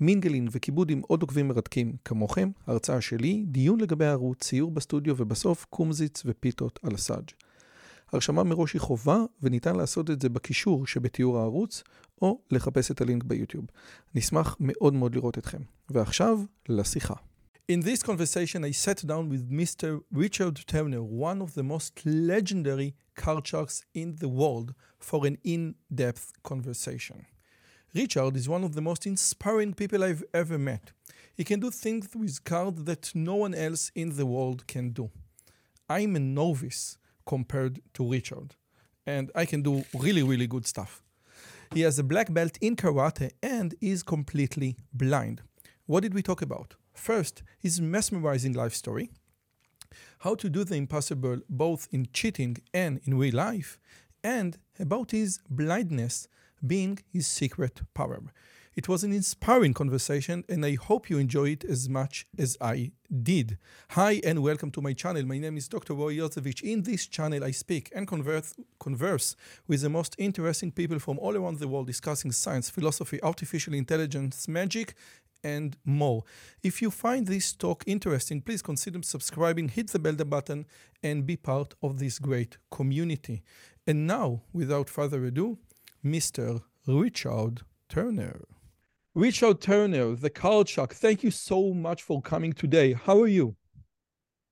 מינגלין וכיבוד עם עוד עוקבים מרתקים כמוכם, הרצאה שלי, דיון לגבי הערוץ, ציור בסטודיו ובסוף קומזיץ ופיתות על הסאג'. הרשמה מראש היא חובה וניתן לעשות את זה בקישור שבתיאור הערוץ או לחפש את הלינק ביוטיוב. נשמח מאוד מאוד לראות אתכם. ועכשיו, לשיחה. In this conversation I sat down with Mr. Richard Turner, one of the most legendary card sharks in the world, for an in-depth conversation. Richard is one of the most inspiring people I've ever met. He can do things with cards that no one else in the world can do. I'm a novice compared to Richard, and I can do really, really good stuff. He has a black belt in karate and is completely blind. What did we talk about? First, his mesmerizing life story, how to do the impossible both in cheating and in real life, and about his blindness being his secret power. It was an inspiring conversation, and I hope you enjoy it as much as I did. Hi, and welcome to my channel. My name is Dr. Roy Yozevich. In this channel, I speak and converse, converse with the most interesting people from all around the world discussing science, philosophy, artificial intelligence, magic, and more. If you find this talk interesting, please consider subscribing, hit the bell button, and be part of this great community. And now, without further ado, Mr. Richard Turner. Richard Turner, the Card Shark, thank you so much for coming today. How are you?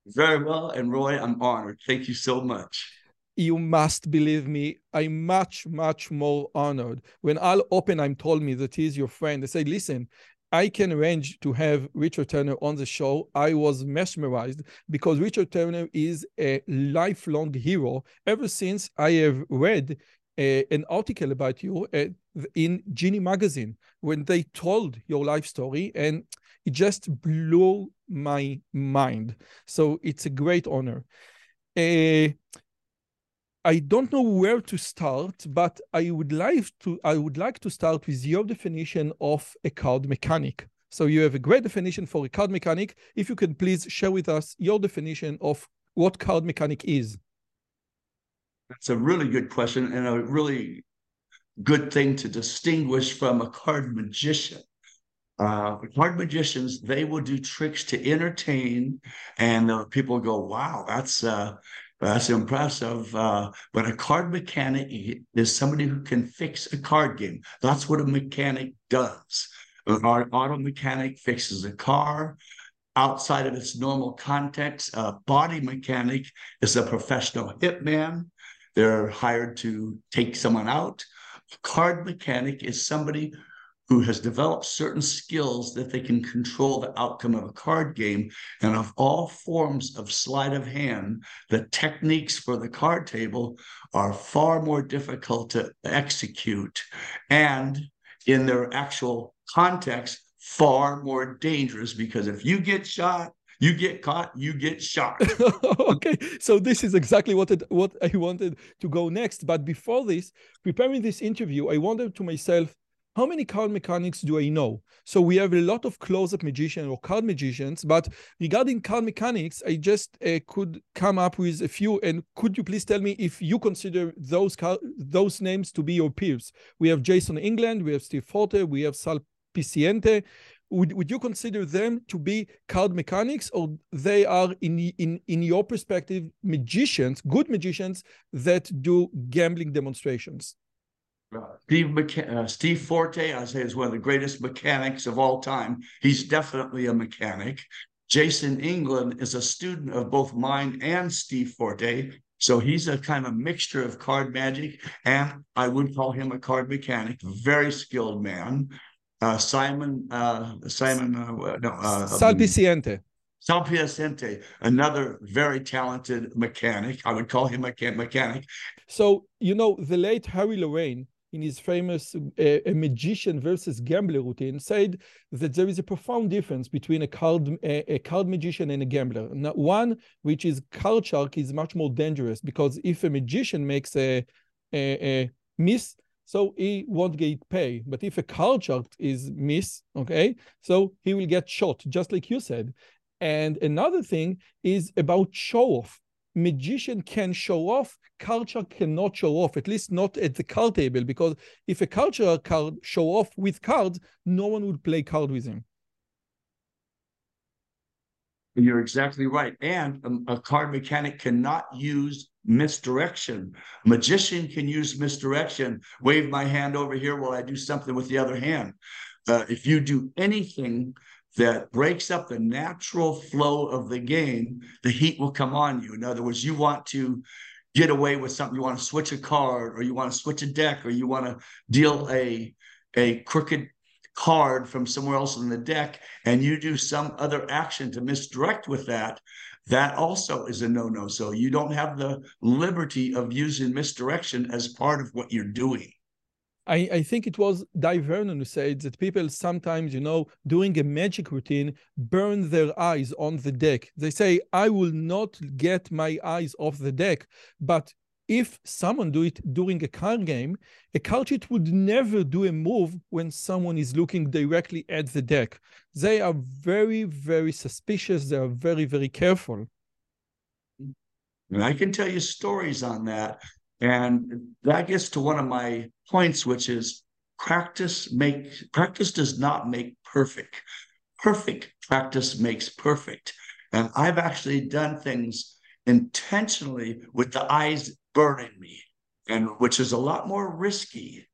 Very well. And Roy, I'm honored. Thank you so much. You must believe me, I'm much, much more honored. When Al Oppenheim told me that he's your friend, I said, listen, I can arrange to have Richard Turner on the show. I was mesmerized because Richard Turner is a lifelong hero ever since I have read an article about you uh, in Genii magazine when they told your life story, and it just blew my mind. So it's a great honor. Uh, I don't know where to start, but I would like to I would like to start with your definition of a card mechanic. So you have a great definition for a card mechanic. If you can please share with us your definition of what card mechanic is. That's a really good question and a really good thing to distinguish from a card magician. Uh, card magicians, they will do tricks to entertain, and uh, people go, "Wow, that's uh, that's impressive." Uh, but a card mechanic is somebody who can fix a card game. That's what a mechanic does. An auto mechanic fixes a car outside of its normal context. A body mechanic is a professional hitman. They're hired to take someone out. A card mechanic is somebody who has developed certain skills that they can control the outcome of a card game. And of all forms of sleight of hand, the techniques for the card table are far more difficult to execute. And in their actual context, far more dangerous because if you get shot, you get caught, you get shot. okay, so this is exactly what it, what I wanted to go next. But before this, preparing this interview, I wondered to myself, how many card mechanics do I know? So we have a lot of close-up magicians or card magicians, but regarding card mechanics, I just uh, could come up with a few. And could you please tell me if you consider those car- those names to be your peers? We have Jason England, we have Steve Forte, we have Sal Piacente. Would, would you consider them to be card mechanics, or they are in in in your perspective magicians, good magicians that do gambling demonstrations? Steve, Mecha- uh, Steve Forte, I say, is one of the greatest mechanics of all time. He's definitely a mechanic. Jason England is a student of both mine and Steve Forte. So he's a kind of mixture of card magic, and I would call him a card mechanic, very skilled man. Uh, Simon, uh, Simon, uh, no, uh, Sal Piacente. Salpiciente, another very talented mechanic. I would call him a mechanic. So, you know, the late Harry Lorayne, in his famous uh, a magician versus gambler routine, said that there is a profound difference between a card a, a card magician and a gambler. Now, one which is card shark is much more dangerous because if a magician makes a, a, a miss, so he won't get paid. But if a card is miss, okay, so he will get shot, just like you said. And another thing is about show off magician can show off, culture cannot show off, at least not at the card table, because if a culture card show off with cards, no one would play card with him. You're exactly right. And a, a card mechanic cannot use misdirection. A magician can use misdirection, wave my hand over here while I do something with the other hand. Uh, if you do anything that breaks up the natural flow of the game, the heat will come on you. In other words, you want to get away with something, you want to switch a card, or you want to switch a deck, or you want to deal a a crooked card from somewhere else in the deck, and you do some other action to misdirect with that, that also is a no-no. So you don't have the liberty of using misdirection as part of what you're doing. I, I think it was Dai Vernon who said that people sometimes, you know, doing a magic routine, burn their eyes on the deck. They say, I will not get my eyes off the deck. But if someone do it during a card game, a card cheat would never do a move when someone is looking directly at the deck. They are very, very suspicious. They are very, very careful. And I can tell you stories on that. And that gets to one of my points, which is practice make practice does not make perfect. Perfect practice makes perfect. And I've actually done things intentionally with the eyes burning me, and which is a lot more risky.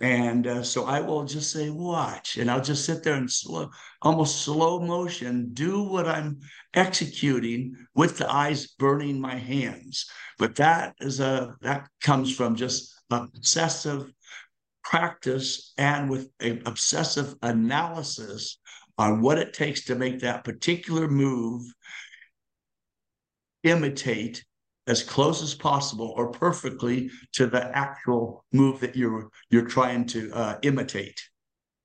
And uh, so I will just say, watch, and I'll just sit there and slow, almost slow motion, do what I'm executing with the eyes burning my hands. But that is a that comes from just obsessive practice and with an obsessive analysis on what it takes to make that particular move imitate as close as possible or perfectly to the actual move that you're you're trying to uh, imitate.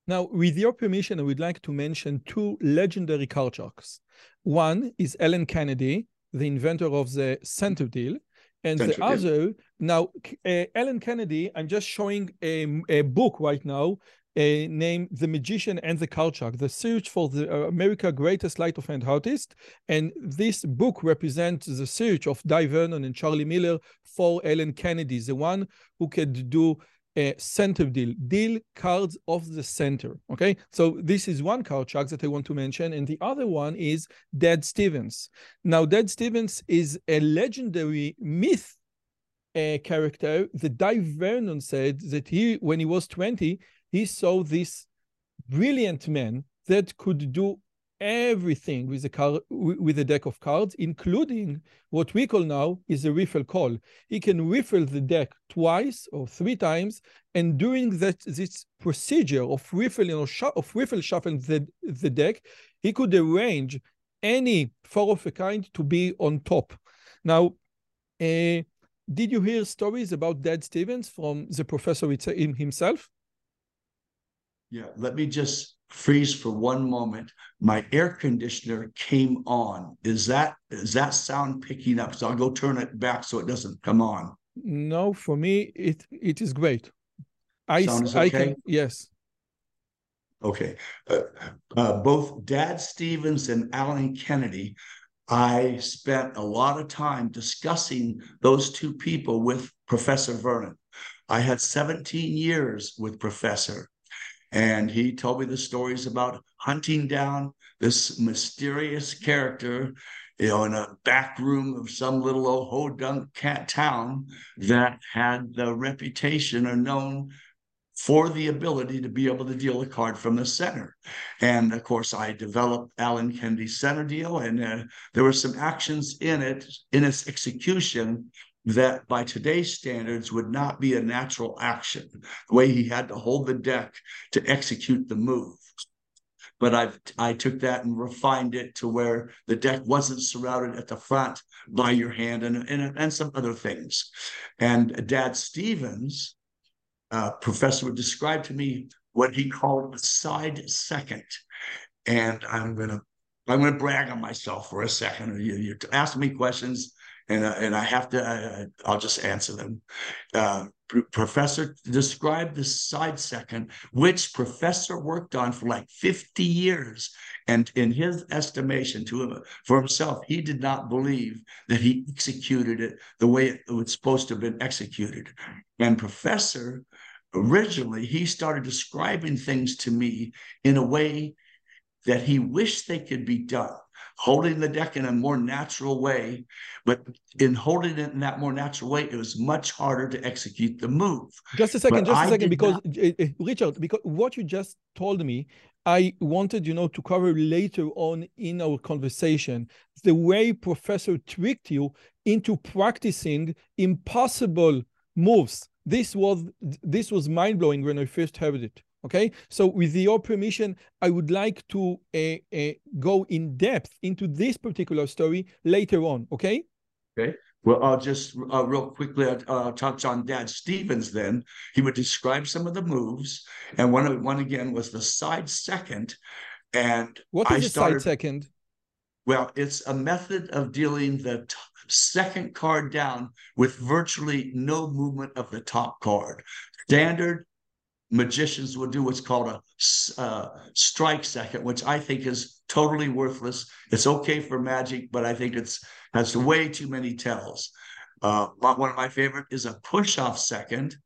Now, with your permission, I would like to mention two legendary card sharks. One is Alan Kennedy, the inventor of the center deal, and the other now uh, Alan Kennedy. I'm just showing a, a book right now a name The Magician and the Card Shark, The Search for the uh, America Greatest Sleight of Hand Artist. And this book represents the search of Dai Vernon and Charlie Miller for Alan Kennedy, the one who could do a center deal, deal cards of the center. Okay, so this is one card shark that I want to mention, and the other one is Dad Stevens. Now, Dad Stevens is a legendary myth uh, character. The Dai Vernon said that he, when he was 20, he saw this brilliant man that could do everything with a card with a deck of cards, including what we call now is a riffle cull. He can riffle the deck twice or three times, and during that this procedure of riffling or sh- of riffle shuffling the, the deck, he could arrange any four of a kind to be on top. Now, uh, did you hear stories about Dad Stevens from the professor himself? Yeah, let me just freeze for one moment. My air conditioner came on. Is that is that sound picking up? So I'll go turn it back so it doesn't come on. No, for me it it is great. I Sound is okay? I can yes. Okay. Uh, uh, both Dad Stevens and Alan Kennedy, I spent a lot of time discussing those two people with Professor Vernon. I had 17 years with Professor. And he told me the stories about hunting down this mysterious character, you know, in a back room of some little old hodunk cat town that had the reputation or known for the ability to be able to deal a card from the center. And of course, I developed Alan Kennedy's center deal, and uh, there were some actions in it, in its execution, that by today's standards would not be a natural action, the way he had to hold the deck to execute the move. But I've I took that and refined it to where the deck wasn't surrounded at the front by your hand and, and, and some other things. And Dad Stevens uh, professor would describe to me what he called a side second. And I'm gonna I'm gonna brag on myself for a second. You, you ask me questions, and uh, and I have to. Uh, I'll just answer them. Uh, professor described the side second, which professor worked on for like 50 years. And in his estimation to him, for himself, he did not believe that he executed it the way it was supposed to have been executed. And professor originally he started describing things to me in a way that he wished they could be done holding the deck in a more natural way but in holding it in that more natural way it was much harder to execute the move just a second but just a second because not... Richard because what you just told me i wanted you know to cover later on in our conversation the way professor tricked you into practicing impossible moves this was this was mind blowing when I first heard it. Okay, so with your permission, I would like to uh, uh, go in depth into this particular story later on. Okay. Okay. Well, I'll just uh, real quickly uh, touch on Dad Stevens. Then he would describe some of the moves, and one one again was the side second. And what is I started, side second? Well, it's a method of dealing the second card down with virtually no movement of the top card. Standard magicians will do what's called a uh, strike second, which I think is totally worthless. It's okay for magic, but I think it's has way too many tells. Uh, one of my favorite is a push off second,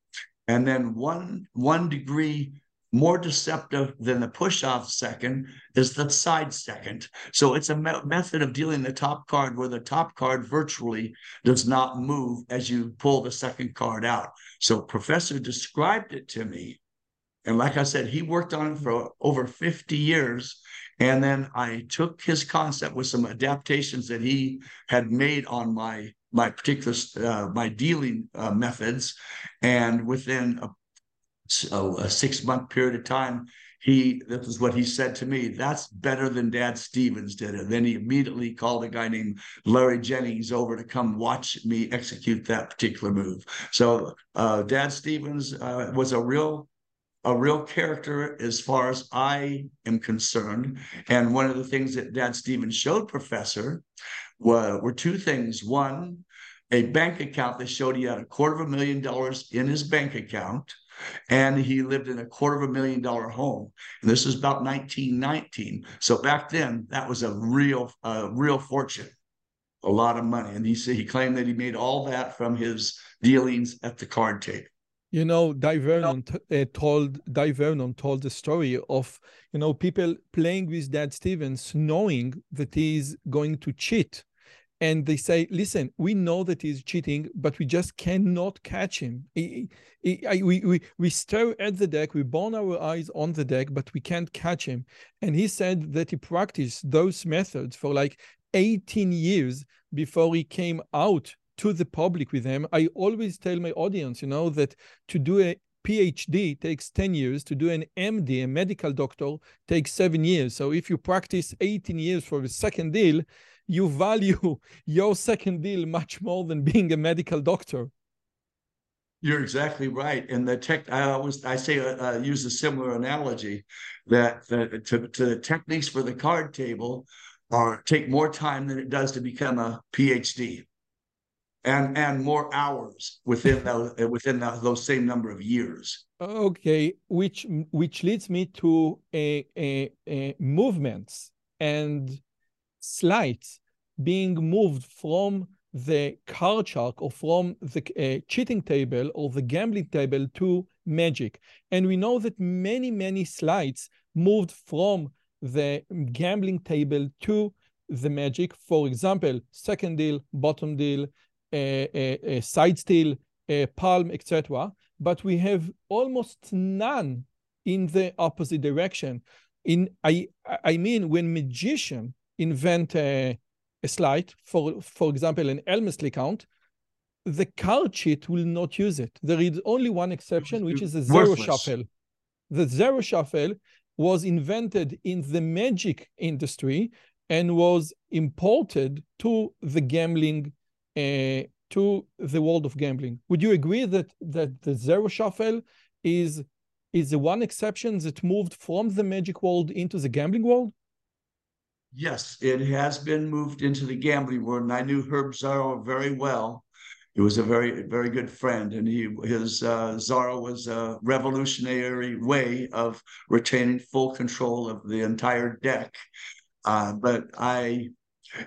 and then one one degree more deceptive than the push-off second is the side second. So it's a me method of dealing the top card where the top card virtually does not move as you pull the second card out. So professor described it to me. And like I said, he worked on it for over 50 years. And then I took his concept with some adaptations that he had made on my my particular uh, my dealing uh, methods, and within a a six month period of time, he this is what he said to me. That's better than Dad Stevens did. it then he immediately called a guy named Larry Jennings over to come watch me execute that particular move. So uh, Dad Stevens uh, was a real a real character as far as I am concerned. And one of the things that Dad Stevens showed Professor were, were two things. One, a bank account that showed he had a quarter of a million dollars in his bank account and he lived in a quarter of a million dollar home. And this was about 1919. So back then, that was a real, a real fortune, a lot of money. And he said he claimed that he made all that from his dealings at the card table. You know, Dai Vernon uh, told Dai Vernon told the story of you know people playing with Dad Stevens, knowing that he's going to cheat and they say, listen, we know that he's cheating, but we just cannot catch him. He, he, he, we, we, we stare at the deck, we burn our eyes on the deck, but we can't catch him. And he said that he practiced those methods for like 18 years before he came out to the public with them. I always tell my audience, you know, that to do a PhD takes 10 years, to do an MD, a medical doctor, takes seven years. So if you practice 18 years for the second deal, you value your second deal much more than being a medical doctor. You're exactly right. And the tech, I always, I say, uh, uh, use a similar analogy that the, to, to the techniques for the card table are take more time than it does to become a PhD and and more hours within those within those same number of years. Okay, which which leads me to a, a, a movements and sleights being moved from the card shark or from the uh, cheating table or the gambling table to magic. And we know that many, many slides moved from the gambling table to the magic. For example, second deal, bottom deal, Uh, uh, uh, side steal, uh, palm, etc. But we have almost none in the opposite direction. In I I mean, when magician invent a, a sleight, for, for example, an Elmsley count, the card cheat will not use it. There is only one exception, which is a Zarrow Worthless. shuffle. The Zarrow shuffle was invented in the magic industry and was imported to the gambling, uh, to the world of gambling. Would you agree that that the Zarrow shuffle is is the one exception that moved from the magic world into the gambling world? Yes, it has been moved into the gambling world, and I knew Herb Zarrow very well. He was a very, very good friend, and he his uh, Zarrow was a revolutionary way of retaining full control of the entire deck. Uh, but I,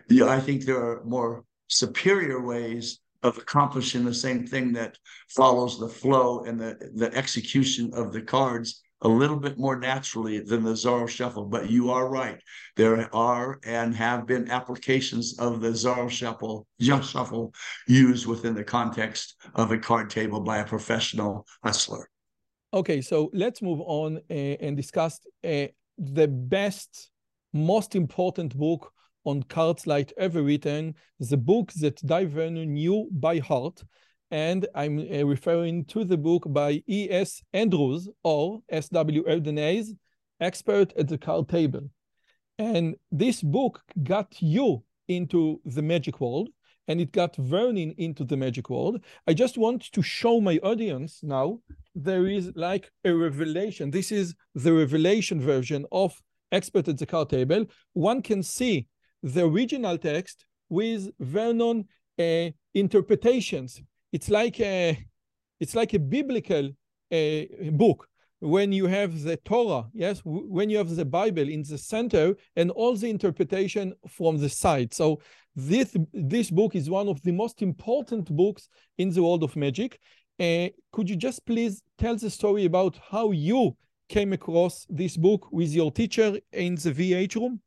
yeah, I think there are more superior ways of accomplishing the same thing that follows the flow and the, the execution of the cards a little bit more naturally than the Zarrow Shuffle. But you are right. There are and have been applications of the Zarrow Shuffle, Jump Shuffle used within the context of a card table by a professional hustler. Okay, so let's move on uh, and discuss uh, the best, most important book on cards like ever written, the book that Dai Vernon knew by heart. And I'm uh, referring to the book by E.S. Andrews or S.W. Erdnase, expert at the card table. And this book got you into the magic world and it got Vernon into the magic world. I just want to show my audience now there is like a revelation. This is the revelation version of Expert at the Card Table. One can see the original text with Vernon uh, interpretations. It's like a, it's like a biblical uh, book when you have the Torah, yes, when you have the Bible in the center and all the interpretation from the side. So this this book is one of the most important books in the world of magic. Uh, could you just please tell the story about how you came across this book with your teacher in the VH room?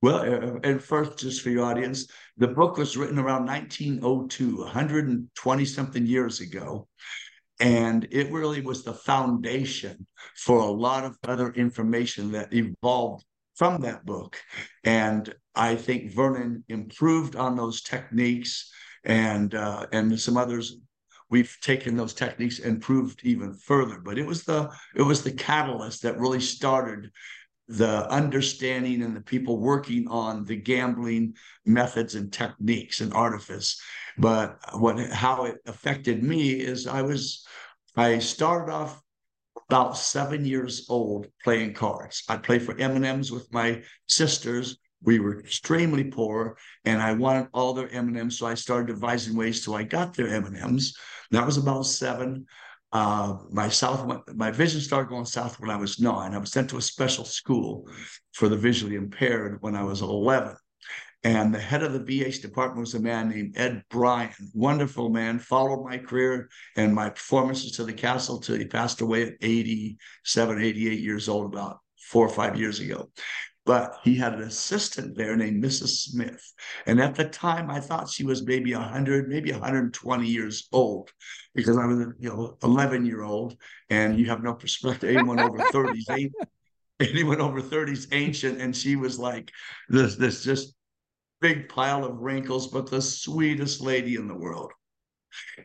Well, uh, and first, just for your audience, the book was written around 1902, 120 something years ago. And it really was the foundation for a lot of other information that evolved from that book. And I think Vernon improved on those techniques and uh, and some others we've taken those techniques and proved even further but it was the it was the catalyst that really started the understanding and the people working on the gambling methods and techniques and artifice. But what how it affected me is I was I started off about seven years old playing cards. I played for M&Ms with my sisters. We were extremely poor, and I wanted all their M&Ms, so I started devising ways till I got their M&Ms. That was about seven uh, my south my vision started going south when I was nine. I was sent to a special school for the visually impaired when I was 11. And the head of the VH department was a man named Ed Bryan, wonderful man, followed my career and my performances to the castle till he passed away at 87, 88 years old, about four or five years ago but he had an assistant there named Mrs. Smith. And at the time, I thought she was maybe 100, maybe 120 years old because I was, you know, 11 year old. And you have no perspective. Anyone over 30 is anyone over 30 is ancient. And she was like this, this just big pile of wrinkles, but the sweetest lady in the world.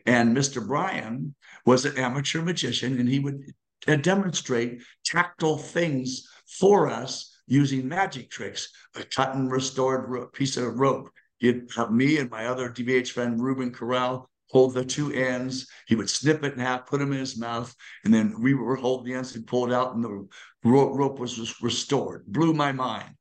And Mr. Bryan was an amateur magician and he would uh, demonstrate tactile things for us using magic tricks, a cut and restored piece of rope. He'd have me and my other DVH friend, Ruben Corral, hold the two ends. He would snip it in half, put them in his mouth, and then we would hold the ends and pull it out, and the rope was restored. Blew my mind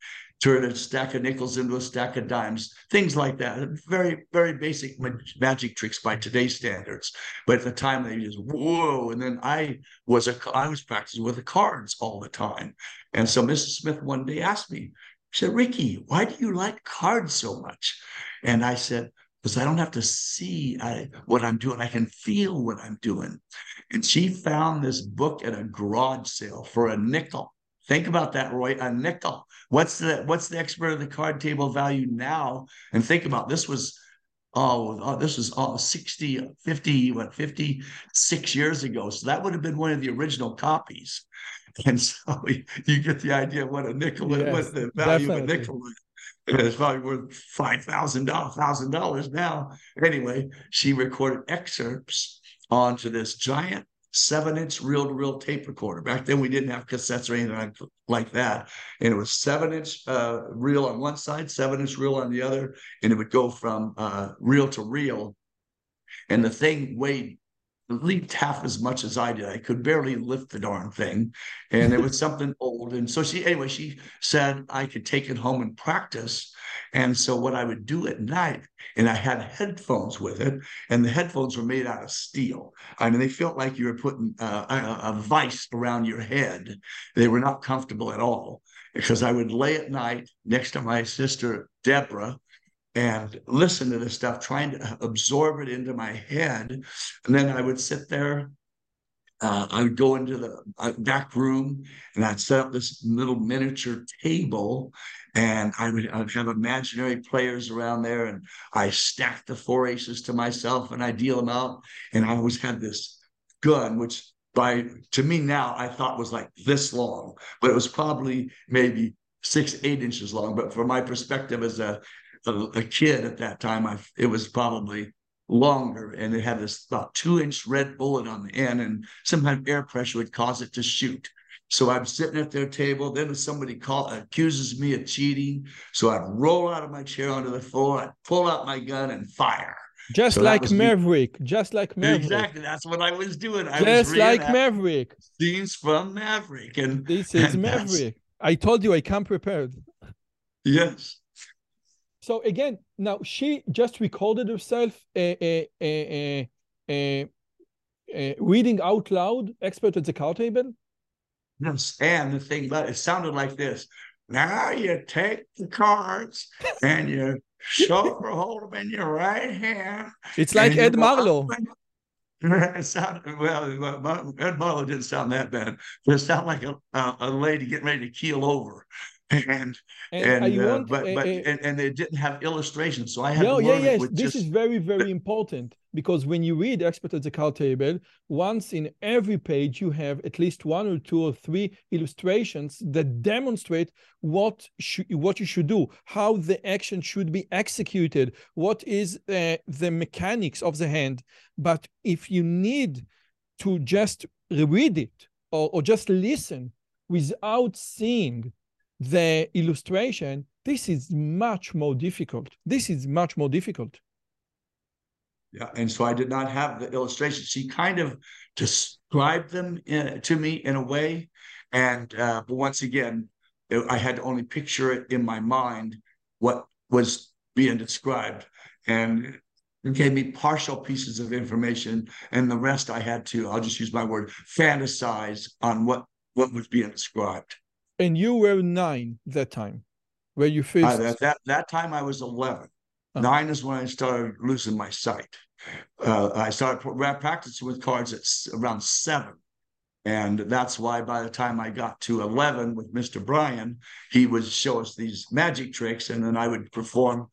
turn a stack of nickels into a stack of dimes, things like that. Very, very basic magic tricks by today's standards. But at the time, they just whoa. And then I was a I was practicing with the cards all the time. And so Mrs. Smith one day asked me, she said, Ricky, why do you like cards so much? And I said, because I don't have to see I, what I'm doing. I can feel what I'm doing. And she found this book at a garage sale for a nickel. Think about that, Roy. A nickel. What's the what's the expert of the card table value now? And think about this was oh, oh this was oh, 60, 50, what 56 years ago. So that would have been one of the original copies. And so you get the idea of what a nickel yes, what the value definitely. of a nickel is. It's probably worth five thousand dollars, thousand dollars now. Anyway, she recorded excerpts onto this giant seven inch reel to reel tape recorder. Back then, we didn't have cassettes or anything like, that. And it was seven inch uh, reel on one side, seven inch reel on the other. And it would go from uh, reel to reel. And the thing weighed leaped half as much as I did. I could barely lift the darn thing. And it was something old. And so she, anyway, she said I could take it home and practice. And so what I would do at night, and I had headphones with it, and the headphones were made out of steel. I mean, they felt like you were putting uh, a, a vice around your head. They were not comfortable at all because I would lay at night next to my sister, Deborah, and listen to this stuff, trying to absorb it into my head. And then I would sit there. Uh, I would go into the uh, back room and I'd set up this little miniature table and I would, I'd have imaginary players around there and I stacked the four aces to myself and I deal them out. And I always had this gun, which by to me now I thought was like this long, but it was probably maybe six, eight inches long. But from my perspective as a a, a kid at that time, I it was probably longer and it had this about two inch red bullet on the end and sometimes air pressure would cause it to shoot. So I'm sitting at their table. Then somebody call, accuses me of cheating, so I'd roll out of my chair onto the floor, I'd pull out my gun and fire. Just so like Maverick. Me. Just like Maverick. Exactly. That's what I was doing. I Just was like Maverick. Scenes from Maverick. And this is and Maverick. I told you I come prepared. Yes. So again, now she just recorded herself a, a, a, a, reading out loud, expert at the card table. Yes, and the thing about it, it sounded like this. Now you take the cards and you shoulder hold them in your right hand. It's like Ed Marlo. Sounded well. Ed Marlo didn't sound that bad, but it sounded like a, a lady getting ready to keel over. And and, and uh, want, but uh, but and, and, they didn't have illustrations, so I had. No, yeah, yes. This just... is very very important because when you read expert at the card table, once in every page you have at least one or two or three illustrations that demonstrate what should what you should do, how the action should be executed, what is uh, the mechanics of the hand. But if you need to just read it or, or just listen without seeing the illustration, this is much more difficult. This is much more difficult. Yeah, and so I did not have the illustration. She kind of described them in, to me in a way, and uh, but once again, I had to only picture it in my mind what was being described, and it gave me partial pieces of information, and the rest I had to. I'll just use my word, fantasize on what what was being described. And you were nine that time, where you first. Uh, that, that that time I was eleven. Uh-huh. Nine is when I started losing my sight. Uh, I started practicing with cards at around seven. And that's why by the time I got to 11 with Mr. Bryan, he would show us these magic tricks, and then I would perform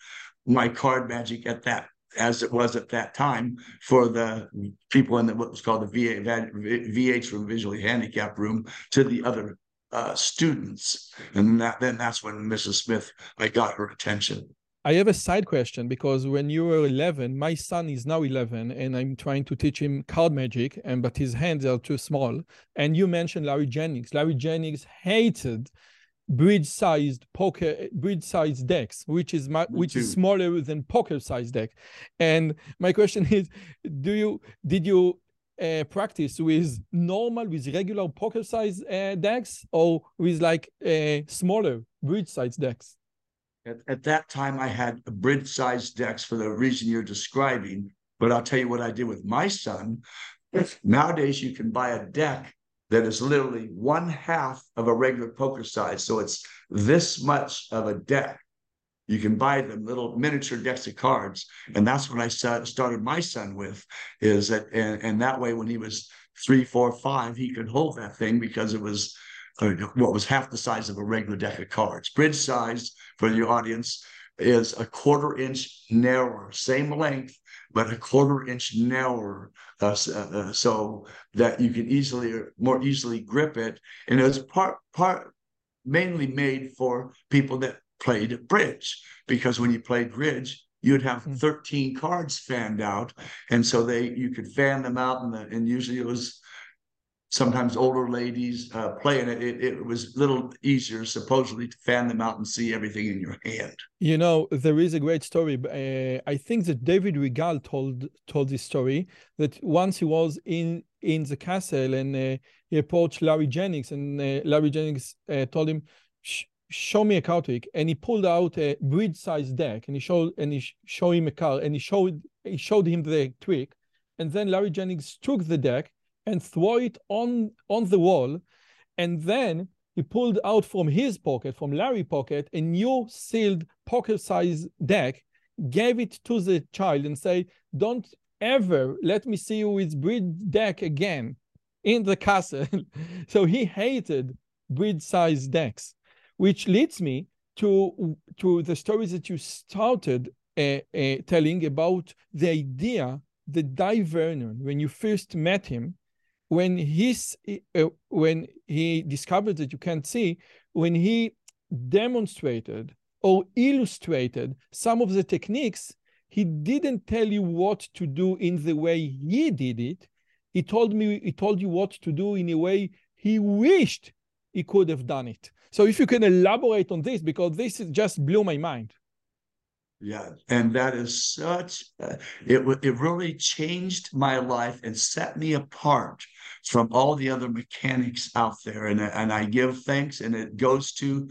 my card magic at that, as it was at that time, for the people in the, what was called the VA, VH room, visually handicapped room, to the other uh, students. And that, then that's when Mrs. Smith, I got her attention. I have a side question because when you were 11, my son is now 11 and I'm trying to teach him card magic and but his hands are too small. And you mentioned Larry Jennings. Larry Jennings hated bridge-sized poker bridge-sized decks, which is my, which is smaller than poker-sized deck. And my question is, do you did you uh, practice with normal, with regular poker size uh, decks or with like uh, smaller bridge size decks? At, at that time, I had bridge size decks for the reason you're describing. But I'll tell you what I did with my son. Nowadays, you can buy a deck that is literally one half of a regular poker size. So it's this much of a deck. You can buy them little miniature decks of cards, and that's what I started my son with. Is that and, and that way when he was three, four, five, he could hold that thing because it was uh, what was half the size of a regular deck of cards. Bridge size for your audience is a quarter inch narrower, same length, but a quarter inch narrower, uh, uh, so that you can easily, more easily grip it. And it was part part mainly made for people that played bridge because when you played bridge, you'd have hmm. 13 cards fanned out. And so they you could fan them out and, the, and usually it was sometimes older ladies uh, playing it, it, it was a little easier supposedly to fan them out and see everything in your hand. You know, there is a great story. Uh, I think that David Regal told told this story that once he was in in the castle and uh, he approached Larry Jennings and uh, Larry Jennings uh, told him, "Show me a trick," and he pulled out a bridge-sized deck and he showed and he showed him a card and he showed he showed him the trick, and then Larry Jennings took the deck and threw it on on the wall and then he pulled out from his pocket from larry pocket a new sealed pocket size deck gave it to the child and say don't ever let me see you with bridge deck again in the castle. So he hated bridge size decks which leads me to to the stories that you started uh, uh, telling about the idea that Dai Vernon, when you first met him, when he's uh, when he discovered that you can't see when he demonstrated or illustrated some of the techniques he didn't tell you what to do in the way he did it. He told me he told you what to do in a way he wished he could have done it so if you can elaborate on this because this just blew my mind yeah, and that is such uh, it it really changed my life and set me apart from all the other mechanics out there. And and I give thanks, and it goes to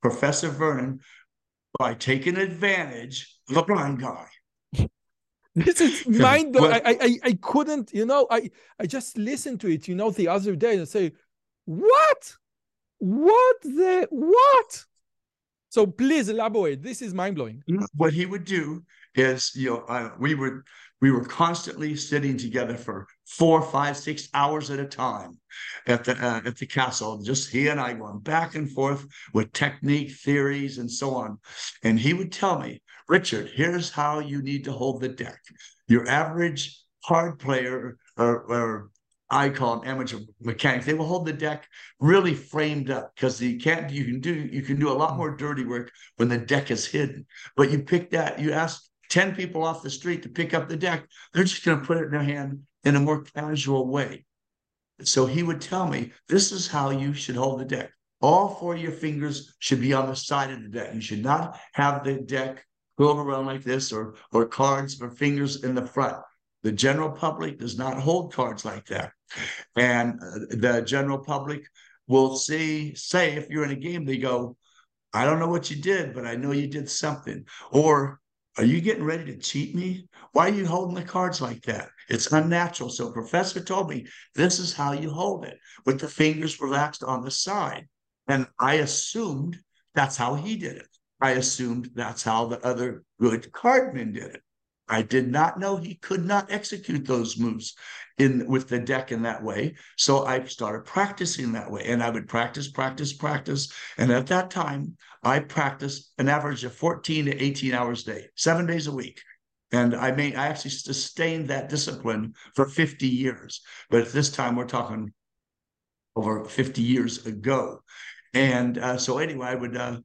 Professor Vernon by taking advantage of a blind guy. This is mind blowing. I, I I couldn't, you know, I I just listened to it, you know, the other day and say, what? What the what? So please elaborate. This is mind blowing. What he would do is, you know, we would we were constantly sitting together for four, five, six hours at a time at the uh, at the castle. Just he and I going back and forth with technique, theories, and so on. And he would tell me, Richard, here's how you need to hold the deck. Your average hard player or, or I call them amateur mechanics. They will hold the deck really framed up because you can't. You can do you can do a lot hmm. more dirty work when the deck is hidden. But you pick that. You ask ten people off the street to pick up the deck. They're just going to put it in their hand in a more casual way. So he would tell me, "This is how you should hold the deck. All four of your fingers should be on the side of the deck. You should not have the deck curled around like this, or or cards or fingers in the front." The general public does not hold cards like that. And uh, the general public will see, say, if you're in a game, they go, I don't know what you did, but I know you did something. Or are you getting ready to cheat me? Why are you holding the cards like that? It's unnatural. So professor told me this is how you hold it with the fingers relaxed on the side. And I assumed that's how he did it. I assumed that's how the other good cardmen did it. I did not know he could not execute those moves in with the deck in that way. So I started practicing that way. And I would practice, practice, practice. And at that time, I practiced an average of 14 to 18 hours a day, seven days a week. And I mean, I actually sustained that discipline for 50 years. But at this time, we're talking over 50 years ago. And uh, so anyway, I would uh,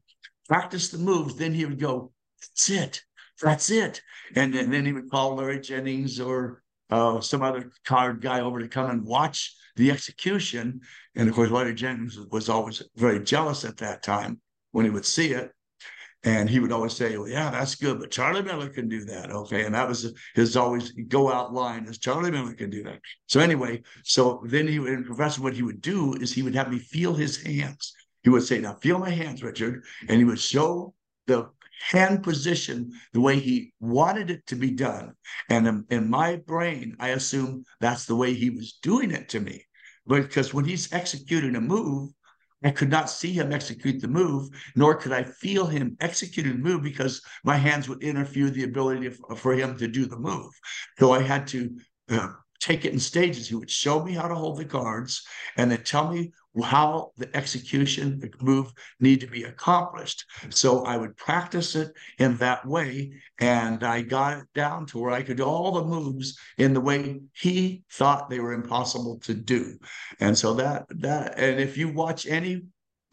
practice the moves. Then he would go, that's it that's it. And, and then he would call Larry Jennings or uh, some other card guy over to come and watch the execution. And of course, Larry Jennings was always very jealous at that time when he would see it. And he would always say, well, yeah, that's good, but Charlie Miller can do that. Okay. And that was his always go out line is Charlie Miller can do that. So anyway, so then he would, and Professor, what he would do is he would have me feel his hands. He would say, now feel my hands, Richard. And he would show the hand position the way he wanted it to be done. And in, in my brain, I assume that's the way he was doing it to me. Because when he's executing a move, I could not see him execute the move, nor could I feel him executing the move because my hands would interfere the ability for him to do the move. So I had to uh, take it in stages. He would show me how to hold the cards and then tell me how the execution, the move need to be accomplished. So I would practice it in that way. And I got it down to where I could do all the moves in the way he thought they were impossible to do. And so that, that, and if you watch any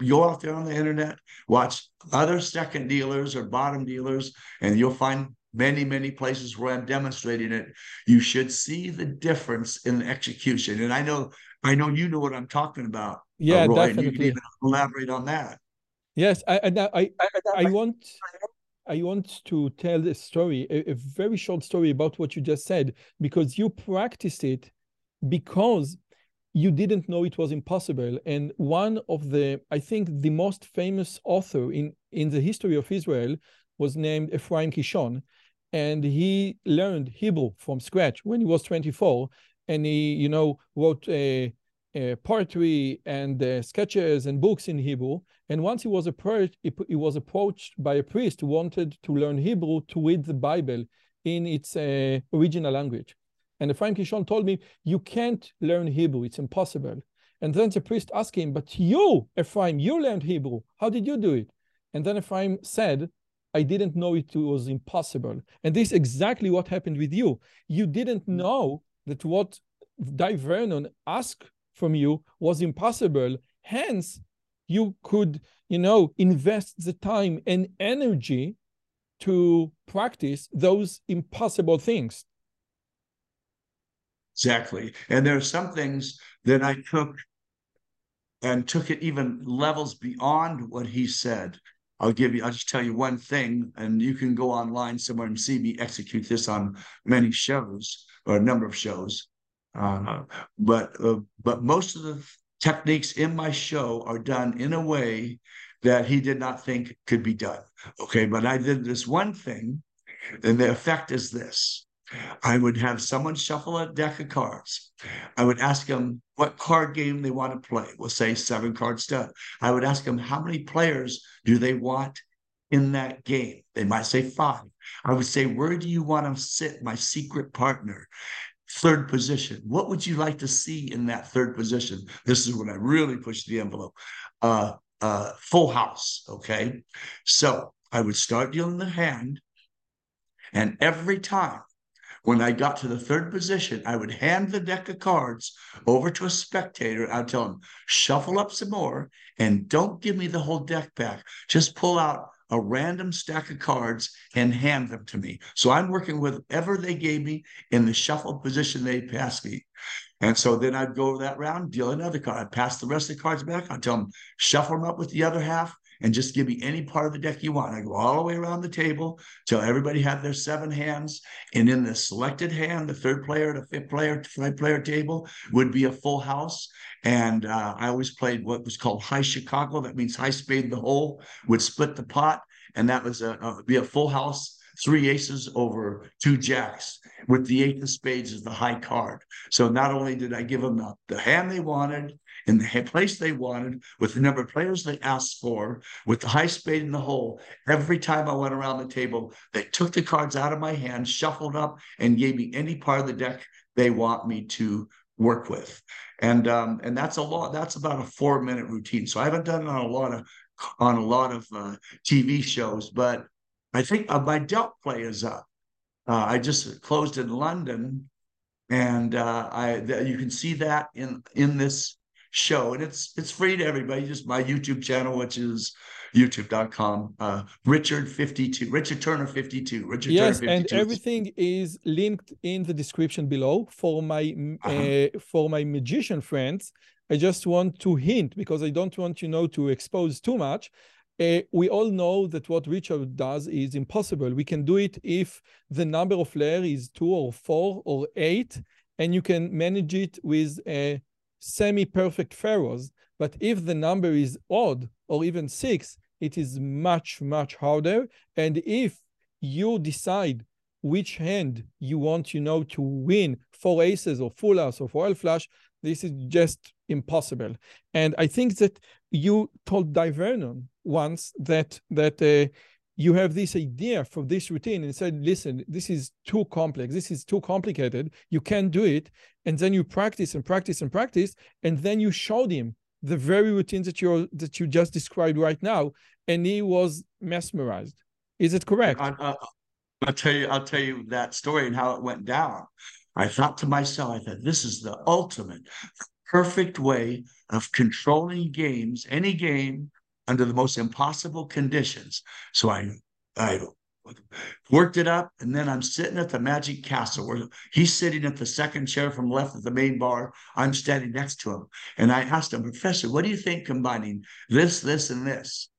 go out there on the internet, watch other second dealers or bottom dealers, and you'll find many, many places where I'm demonstrating it, you should see the difference in the execution. And I know, I know you know what I'm talking about. Uh, Yeah, uh, Roy, and you definitely. can even elaborate on that. Yes, I and I I, I want I want to tell a story, a, a very short story about what you just said, because you practiced it because you didn't know it was impossible. And one of the, I think, the most famous author in in the history of Israel was named Ephraim Kishon, and he learned Hebrew from scratch when he was 24, and he, you know, wrote a, a poetry and uh, sketches and books in Hebrew. And once he was approached, he, he was approached by a priest who wanted to learn Hebrew to read the Bible in its uh, original language. And Ephraim Kishon told me, You can't learn Hebrew, it's impossible. And then the priest asked him, But you, Ephraim, you learned Hebrew. How did you do it? And then Ephraim said, I didn't know it was impossible. And this is exactly what happened with you. You didn't know that what Dai Vernon asked from you was impossible. Hence, you could, you know, invest the time and energy to practice those impossible things. Exactly. And there are some things that I took and took it even levels beyond what he said. I'll give you, I'll just tell you one thing, and you can go online somewhere and see me execute this on many shows or a number of shows. Uh, but uh, but most of the techniques in my show are done in a way that he did not think could be done. Okay, but I did this one thing, and the effect is this. I would have someone shuffle a deck of cards. I would ask them what card game they want to play. We'll say seven card stud. I would ask them how many players do they want in that game. They might say five. I would say, where do you want to sit, my secret partner? Third position. What would you like to see in that third position? This is when I really push the envelope. Uh, uh, full house. Okay. So I would start dealing the hand. And every time when I got to the third position, I would hand the deck of cards over to a spectator. I'd tell him, shuffle up some more and don't give me the whole deck back. Just pull out a random stack of cards and hand them to me. So I'm working with whatever they gave me in the shuffled position they passed me. And so then I'd go that round, deal another card. I'd pass the rest of the cards back. I'd tell them, shuffle them up with the other half and just give me any part of the deck you want. I go all the way around the table till everybody had their seven hands. And in the selected hand, the third player, the fifth player, five player table would be a full house. And uh, I always played what was called high Chicago. That means high spade the hole would split the pot. And that was a, a be a full house three aces over two jacks with the eight of spades as the high card. So not only did I give them the, the hand they wanted in the place they wanted, with the number of players they asked for, with the high spade in the hole, every time I went around the table, they took the cards out of my hand, shuffled up, and gave me any part of the deck they want me to work with. And um, and that's a lot. That's about a four minute routine. So I haven't done it on a lot of on a lot of uh, TV shows, but I think uh, my dealt play is up. Uh, I just closed in London, and uh, I th- you can see that in in this show, and it's it's free to everybody. Just my YouTube channel, which is youtube.com. Uh, Richard fifty two, Richard Turner fifty two, Richard yes, Turner and everything is linked in the description below for my Uh-huh. uh, for my magician friends. I just want to hint because I don't want you know to expose too much. Uh, we all know that what Richard does is impossible. We can do it if the number of layers is two or four or eight, and you can manage it with a semi-perfect faros. But if the number is odd or even six, it is much, much harder. And if you decide which hand you want, you know, to win four aces or full house or royal flush, this is just impossible. And I think that you told Dai Vernon once that that uh, you have this idea for this routine and said, listen, this is too complex. This is too complicated. You can't do it. And then you practice and practice and practice. And then you showed him the very routine that you that you just described right now. And he was mesmerized. Is it correct? I, I, I'll tell you, I'll tell you that story and how it went down. I thought to myself, I thought, this is the ultimate, perfect way of controlling games, any game, under the most impossible conditions. So I, I worked it up, and then I'm sitting at the Magic Castle where he's sitting at the second chair from left at the main bar. I'm standing next to him, and I asked him, Professor, what do you think combining this, this, and this?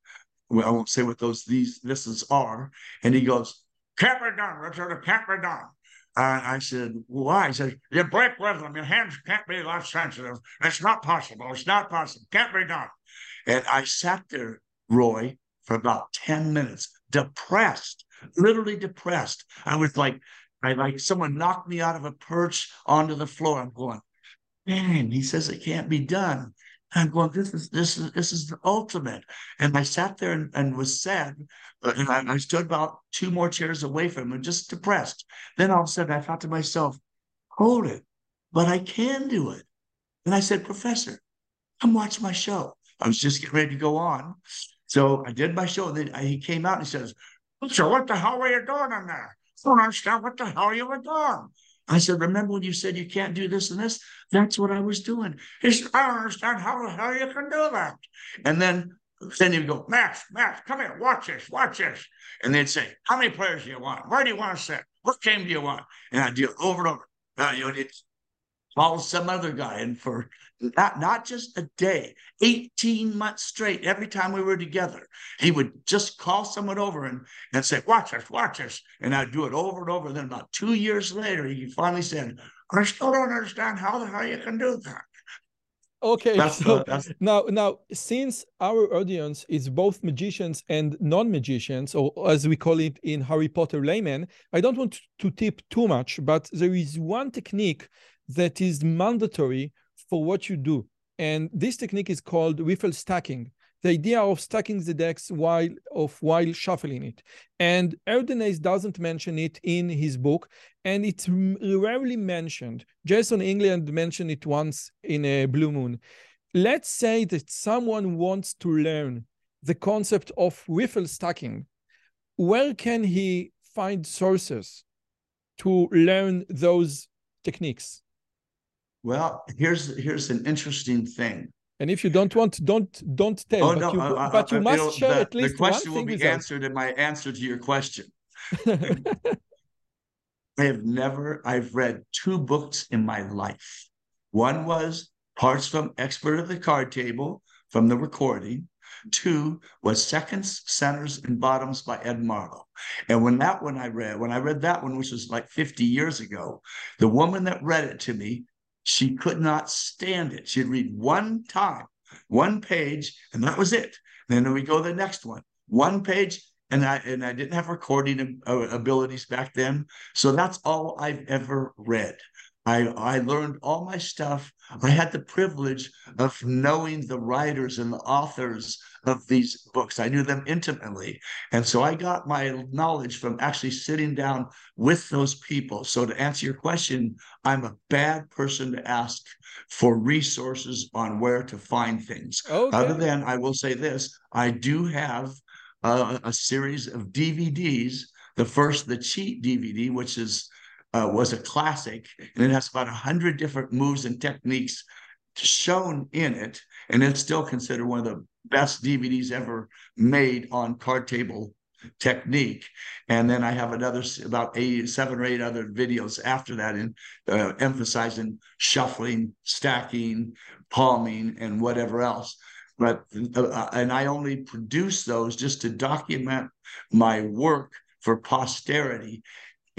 Well, I won't say what those these thises are, and he goes, "Can't be done, Richard. It can't be done." I said, why? He said, you break rhythm. Your hands can't be that sensitive. It's not possible. It's not possible. Can't be done. And I sat there, Roy, for about 10 minutes, depressed, literally depressed. I was like, I like someone knocked me out of a perch onto the floor. I'm going, man, he says it can't be done. I'm going, this is this is this is the ultimate. And I sat there and, and was sad. And I, I, stood about two more chairs away from him, just depressed. Then all of a sudden I thought to myself, hold it, but I can do it. And I said, Professor, come watch my show. I was just getting ready to go on. So I did my show. Then he came out and he says, So what the hell were you doing in there? I don't understand what the hell you were doing. I said, remember when you said you can't do this and this? That's what I was doing. He said, I don't understand how the hell you can do that. And then then he'd go, Max, Max, come here, watch this, watch this. And they'd say, How many players do you want? Where do you want to sit? What game do you want? And I'd do it over and over. Uh, you know, it's follow some other guy. And for not, not just a day, 18 months straight, every time we were together, he would just call someone over and, and say, Watch this, watch this. And I'd do it over and over. Then about two years later, he finally said, I still don't understand how the hell you can do that. Okay, that's, so uh, now now since our audience is both magicians and non-magicians, or as we call it in Harry Potter layman, I don't want to tip too much, but there is one technique that is mandatory for what you do. And this technique is called riffle stacking. The idea of stacking the decks while of while shuffling it. And Erdnase doesn't mention it in his book, and it's rarely mentioned. Jason England mentioned it once in a Blue Moon. Let's say that someone wants to learn the concept of riffle stacking. Where can he find sources to learn those techniques? Well, here's here's an interesting thing. And if you don't want, don't don't tell. Oh but no, you, uh, but you uh, must share the, at least the question one will be answered in my answer to your question. I have never. I've read two books in my life. One was Parts from Expert of the Card Table from the recording. Two was Seconds, Centers, and Bottoms by Ed Marlo. And when that one I read, when I read that one, which was like 50 years ago, the woman that read it to me she could not stand it. She'd read one time, one page, and that was it. Then we go the next one, one page, and I and I didn't have recording uh, abilities back then, so that's all I've ever read. I, I learned all my stuff. I had the privilege of knowing the writers and the authors of these books. I knew them intimately. And so I got my knowledge from actually sitting down with those people. So to answer your question, I'm a bad person to ask for resources on where to find things. Okay. Other than I will say this, I do have a, a series of DVDs. The first, the cheat DVD, which is uh, was a classic, and it has about a hundred different moves and techniques shown in it, and it's still considered one of the best DVDs ever made on card table technique. And then I have another about eight, seven or eight other videos after that, in uh, emphasizing shuffling, stacking, palming, and whatever else. But uh, and I only produce those just to document my work for posterity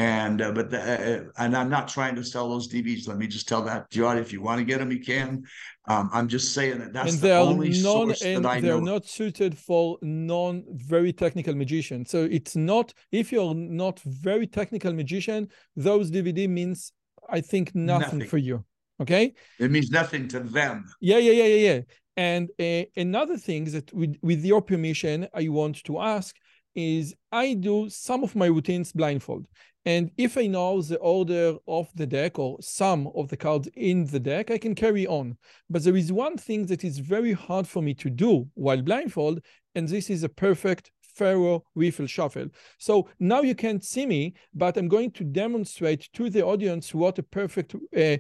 and uh, but the, uh, uh and I'm not trying to sell those DVDs. Let me just tell that, Jody. If you want to get them, you can. Um, I'm just saying that that's and the only non, source and that I they're know. not suited for non very technical magician. So it's not if you're not very technical magician, those DVD means I think nothing, nothing. for you. Okay. It means nothing to them. Yeah, yeah, yeah, yeah, yeah. And uh, another thing that, with with your permission, I want to ask is I do some of my routines blindfold. And if I know the order of the deck or some of the cards in the deck, I can carry on. But there is one thing that is very hard for me to do while blindfold, and this is a perfect Faro Riffle Shuffle. So now you can't see me, but I'm going to demonstrate to the audience what a perfect uh,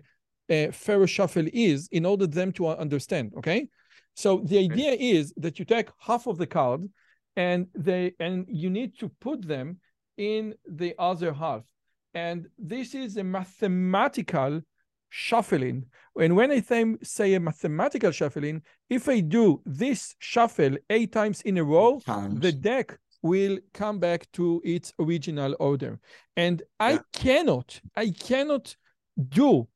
uh, Faro Shuffle is in order them to understand, okay? So the idea is that you take half of the card and they and you need to put them in the other half. And this is a mathematical shuffling. And when I say a mathematical shuffling, if I do this shuffle eight times in a row, times. the deck will come back to its original order. And I yeah. cannot, I cannot do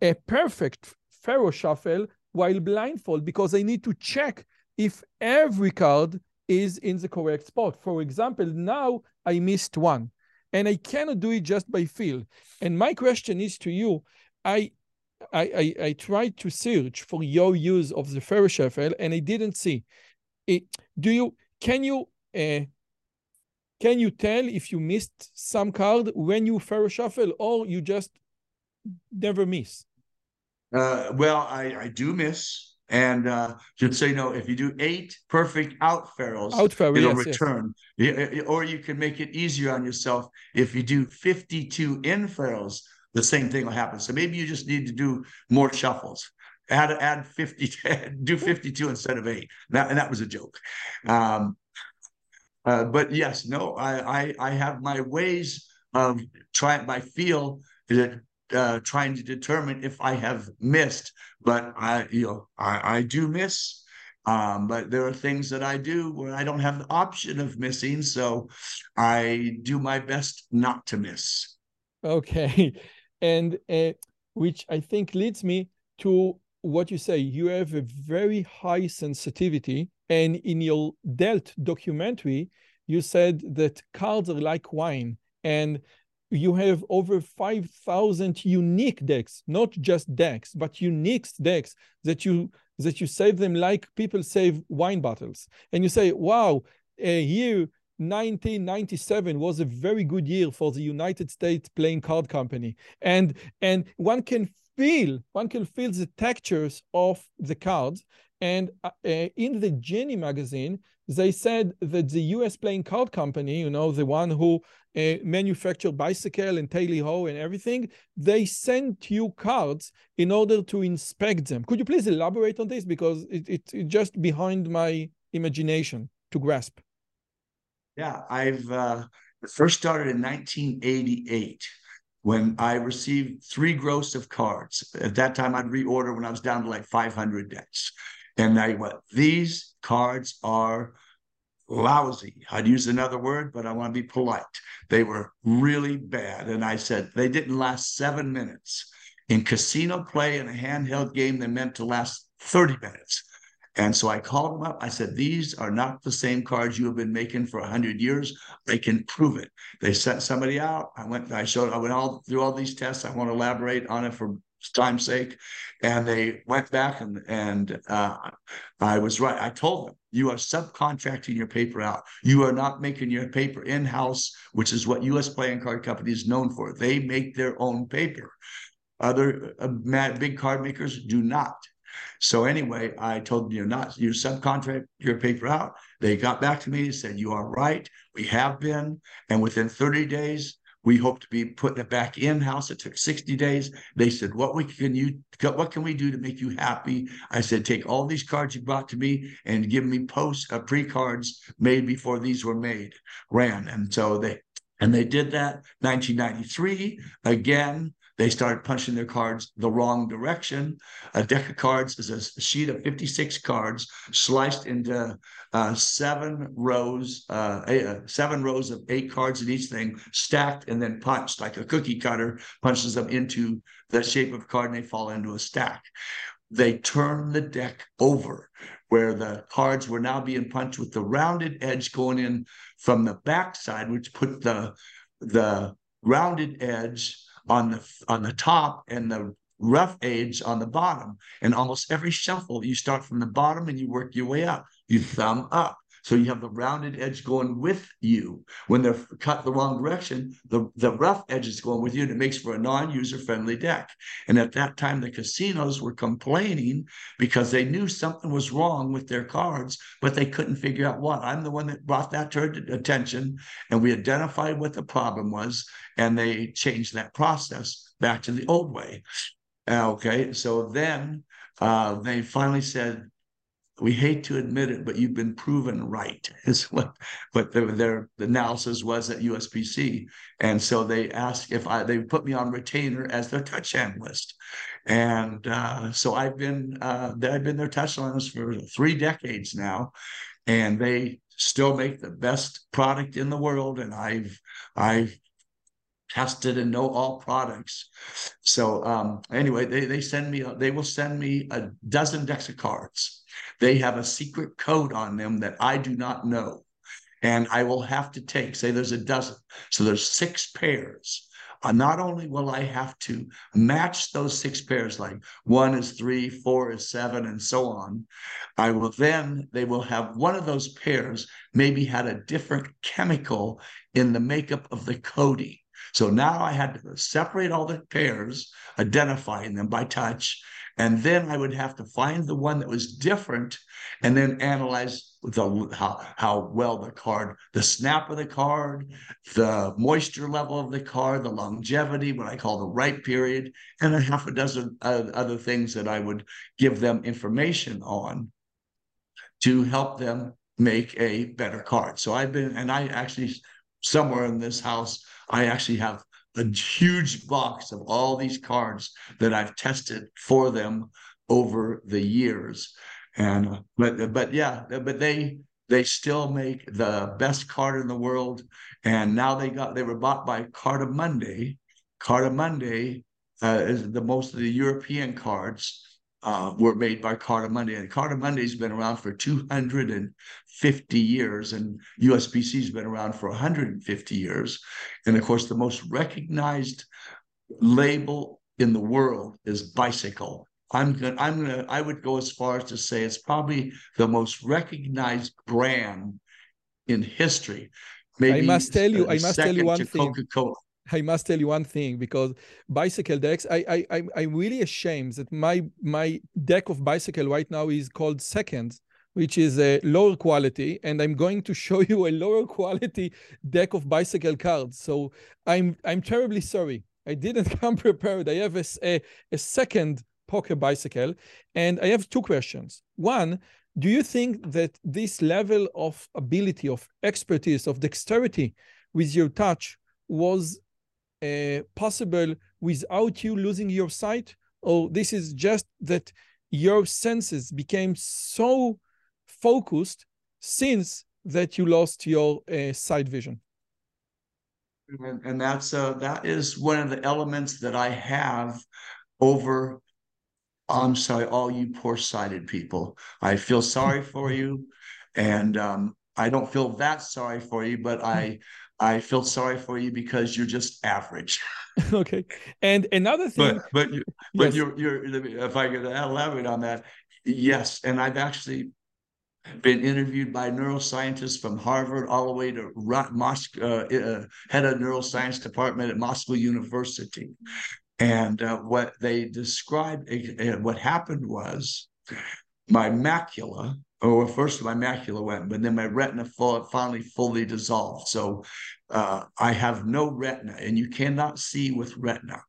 a perfect Faro shuffle while blindfold because I need to check if every card is in the correct spot. For example, now I missed one and I cannot do it just by feel. And my question is to you, I I, I, I tried to search for your use of the Faro shuffle and I didn't see it. Do you can you uh, can you tell if you missed some card when you Faro shuffle or you just never miss? Uh, well, I, I do miss. And uh, just say no. if you do eight perfect out faros, out faro, it'll yes, return. Yes. Or you can make it easier on yourself if you do 52 in faros, the same thing will happen. So maybe you just need to do more shuffles. Add add 50, do 52 instead of eight. That, and that was a joke. Um, uh, but yes, no, I, I I have my ways of trying my feel that uh, trying to determine if I have missed, but I, you know, I, I do miss. Um, but there are things that I do where I don't have the option of missing, so I do my best not to miss. Okay, and uh, which I think leads me to what you say. You have a very high sensitivity, and in your Dealt documentary, you said that cards are like wine, and you have over 5,000 unique decks, not just decks, but unique decks that you that you save them like people save wine bottles. And you say, wow, a year 1997 was a very good year for the United States playing card company. And and one can feel one can feel the textures of the cards. And uh, uh in the Genii magazine, they said that the US playing card company, you know, the one who uh, manufacture bicycle and tally ho and everything, they sent you cards in order to inspect them. Could you please elaborate on this? Because it, it, it just behind my imagination to grasp. Yeah, I've uh, first started in 1988 when I received three gross of cards. At that time, I'd reorder when I was down to like 500 decks. And I went, these cards are lousy. I'd use another word, but I want to be polite. They were really bad. And I said, they didn't last seven minutes. In casino play in a handheld game, they meant to last 30 minutes. And so I called them up. I said, These are not the same cards you have been making for 100 years. They can prove it. They sent somebody out. I went, I showed, I went all through all these tests. I want to elaborate on it for time's sake. And they went back and and uh, I was right. I told them you are subcontracting your paper out. You are not making your paper in house, which is what U.S. playing card company is known for. They make their own paper. Other uh, big card makers do not. So anyway, I told them you're not you subcontract your paper out. They got back to me and said you are right. We have been, and within 30 days we hope to be putting it back in house. It took 60 days. They said, "What we can you what can we do to make you happy?" I said, "Take all these cards you brought to me and give me post uh, pre cards made before these were made." Ran and so they and they did that. 1993 again. They started punching their cards the wrong direction. A deck of cards is a sheet of 56 cards sliced into uh, seven rows, uh, uh, seven rows of eight cards in each thing, stacked and then punched like a cookie cutter, punches them into the shape of a card and they fall into a stack. They turn the deck over where the cards were now being punched with the rounded edge going in from the backside, which put the the rounded edge on the on the top and the rough edge on the bottom. And almost every shuffle, you start from the bottom and you work your way up. You thumb up. So you have the rounded edge going with you. When they're cut the wrong direction, the, the rough edge is going with you, and it makes for a non-user friendly deck. And at that time, the casinos were complaining because they knew something was wrong with their cards, but they couldn't figure out what. I'm the one that brought that to attention, and we identified what the problem was, and they changed that process back to the old way. Okay, so then uh, they finally said, we hate to admit it, but you've been proven right, is what, what their, their analysis was at USPC. And so they asked if I, they put me on retainer as their touch analyst. And uh, so I've been, uh, I've been their touch analyst for three decades now. And they still make the best product in the world. And I've, I've tested and know all products. So um, anyway, they, they send me, they will send me a dozen decks of cards. They have a secret code on them that I do not know. And I will have to take, say there's a dozen. So there's six pairs. Uh, not only will I have to match those six pairs, like one is three, four is seven, and so on, I will then, they will have one of those pairs maybe had a different chemical in the makeup of the coating. So now I had to separate all the pairs, identifying them by touch, and then I would have to find the one that was different and then analyze the how, how well the card, the snap of the card, the moisture level of the card, the longevity, what I call the ripe period, and a half a dozen other things that I would give them information on to help them make a better card. So I've been, and I actually, somewhere in this house, I actually have a huge box of all these cards that I've tested for them over the years. And but but yeah, but they they still make the best card in the world. And now they got they were bought by Cartamundi. Cartamundi uh, is the most of the European cards uh, were made by Cartamundi. And Cartamundi's been around for 250 years, and USPC's been around for 150 years. And of course, the most recognized label in the world is bicycle. I'm gonna, I'm gonna, I would go as far as to say it's probably the most recognized brand in history. Maybe I must tell you, I must tell you one thing. Coca-Cola. I must tell you one thing because bicycle decks, I I I'm really ashamed that my my deck of bicycle right now is called seconds, which is a lower quality, and I'm going to show you a lower quality deck of bicycle cards. So I'm I'm terribly sorry. I didn't come prepared. I have a, a, a second poker bicycle, and I have two questions. One, do you think that this level of ability, of expertise, of dexterity with your touch was uh, possible without you losing your sight? Or this is just that your senses became so focused since that you lost your uh, sight vision? And, and that's uh, that is one of the elements that I have over. I'm sorry, all you poor sighted people. I feel sorry for you, and um, I don't feel that sorry for you, but I I feel sorry for you because you're just average. okay. And another thing, but but you, but yes. you're you're if I could elaborate on that, yes. And I've actually been interviewed by neuroscientists from Harvard all the way to Moscow, uh, uh, head of neuroscience department at Moscow University. And uh, what they described, uh, what happened was my macula, well, first my macula went, but then my retina full, finally fully dissolved. So uh, I have no retina, and you cannot see with retina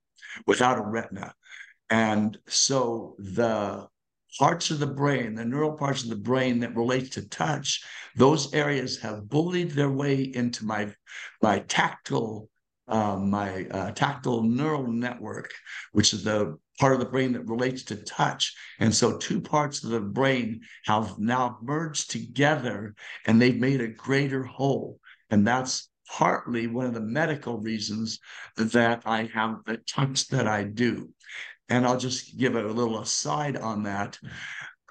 without a retina. And so the parts of the brain, the neural parts of the brain that relate to touch, those areas have bullied their way into my my tactile um, my uh, tactile neural network, which is the part of the brain that relates to touch. And so two parts of the brain have now merged together and they've made a greater whole. And that's partly one of the medical reasons that I have the touch that I do. And I'll just give a little aside on that.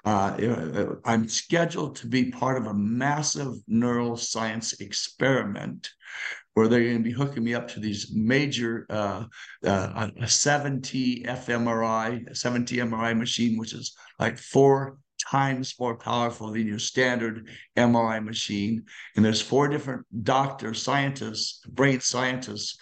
Uh, I'm scheduled to be part of a massive neuroscience experiment where they're going to be hooking me up to these major uh, uh, a 7T fMRI, a 7T MRI machine, which is like four times more powerful than your standard MRI machine. And there's four different doctors, scientists, brain scientists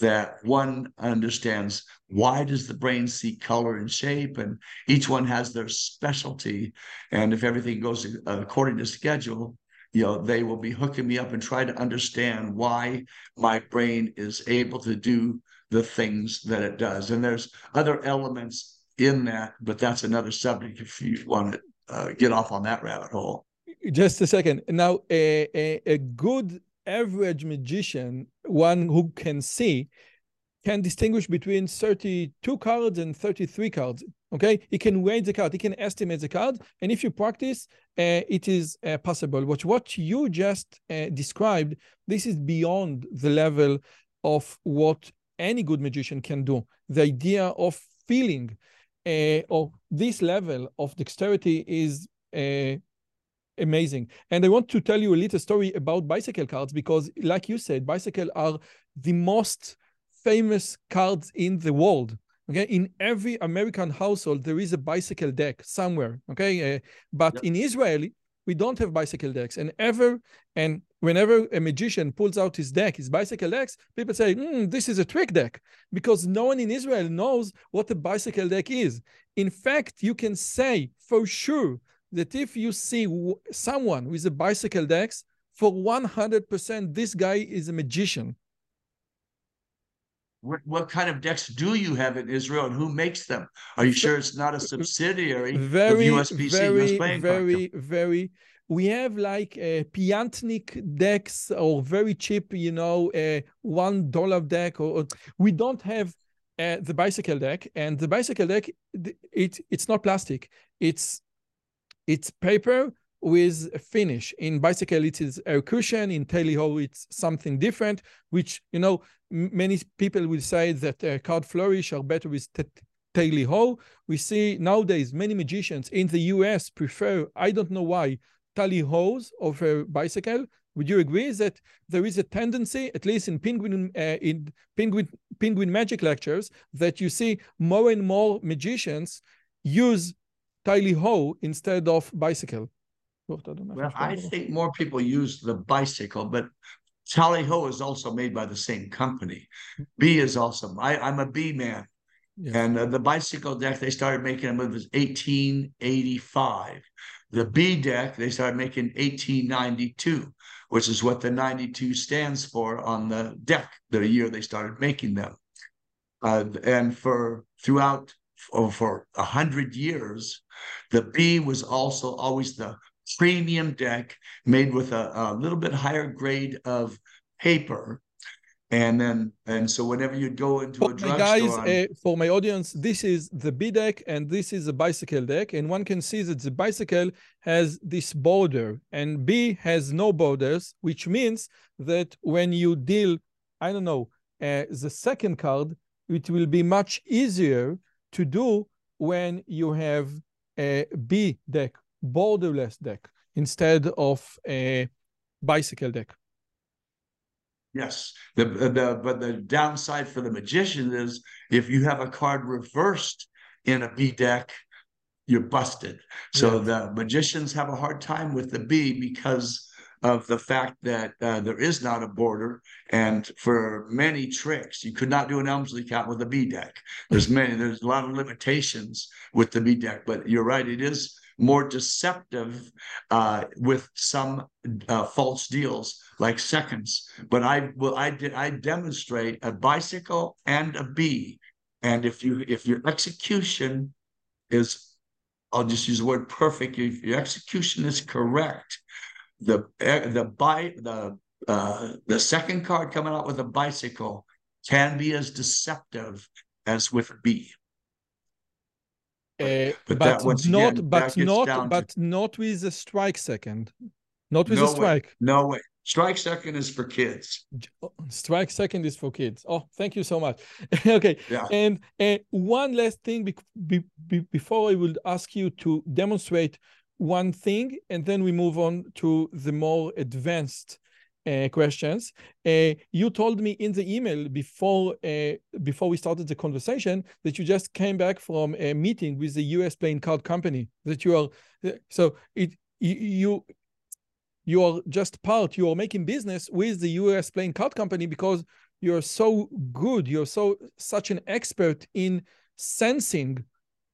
that one understands why does the brain see color and shape and each one has their specialty and if everything goes according to schedule you know, they will be hooking me up and try to understand why my brain is able to do the things that it does. And there's other elements in that, but that's another subject if you want to uh, get off on that rabbit hole. Just a second. Now, a, a, a good average magician, one who can see, can distinguish between 32 cards and 33 cards. Okay, he can weigh the card, he can estimate the card, and if you practice, uh, it is uh, possible. But what you just uh, described, this is beyond the level of what any good magician can do. The idea of feeling uh, or this level of dexterity is uh, amazing. And I want to tell you a little story about bicycle cards because, like you said, bicycle are the most famous cards in the world. Okay, in every American household there is a bicycle deck somewhere. Okay, uh, but yep. in Israel we don't have bicycle decks, and ever and whenever a magician pulls out his deck, his bicycle decks, people say, mm, "This is a trick deck," because no one in Israel knows what a bicycle deck is. In fact, you can say for sure that if you see someone with a bicycle decks, for 100%, this guy is a magician. What, what kind of decks do you have in Israel and who makes them? Are you sure it's not a subsidiary very, of USPC, very, US very, very. We have like uh, Piatnik decks or very cheap, you know, a uh, one dollar deck. Or, or, we don't have uh, the bicycle deck, and the bicycle deck, it it's not plastic. It's it's paper with a finish. In bicycle, it is air cushion. In Tally Ho, it's something different, which, you know, many people will say that uh, card flourish are better with Tally Ho. We see nowadays many magicians in the US prefer, I don't know why, Tally Ho's over bicycle. Would you agree that there is a tendency, at least in penguin uh, in penguin penguin magic lectures, that you see more and more magicians use Tally Ho instead of bicycle? Well, I think more people use the bicycle, but Tally Ho is also made by the same company. B is awesome. I, I'm a B man. Yeah. And uh, the bicycle deck, they started making them was 1885. The B deck, they started making 1892, which is what the 92 stands for on the deck, the year they started making them. Uh, and for throughout for a hundred years, the B was also always the premium deck made with a, a little bit higher grade of paper. And then and so whenever you go into for a drugstore guys uh, for my audience this is the b deck and this is a bicycle deck. And one can see that the bicycle has this border and b has no borders which means that when you deal i don't know uh, the second card it will be much easier to do when you have a b deck borderless deck instead of a bicycle deck. Yes, the, the but the downside for the magician is if you have a card reversed in a B deck, you're busted. So yeah. the magicians have a hard time with the B because of the fact that uh, there is not a border, and for many tricks, you could not do an Elmsley count with a B deck. There's many, there's a lot of limitations with the B deck, but you're right, it is more deceptive uh, with some uh, false deals like seconds. But I will I did I demonstrate a bicycle and a B, and if you if your execution is I'll just use the word perfect. If your execution is correct, the eh, the by the uh, the second card coming out with a bicycle can be as deceptive as with B. Uh, but, but not, again, but not, but to... not with a strike second, not with no a strike. Way. No way. Strike second is for kids. Oh, strike second is for kids. Oh, thank you so much. okay. Yeah. And and one last thing be, be, be, before I will ask you to demonstrate one thing, and then we move on to the more advanced uh, questions. Uh, you told me in the email before uh, before we started the conversation that you just came back from a meeting with the U.S. playing card company. That you are so it you you are just part. You are making business with the U.S. playing card company because you're so good. You're so such an expert in sensing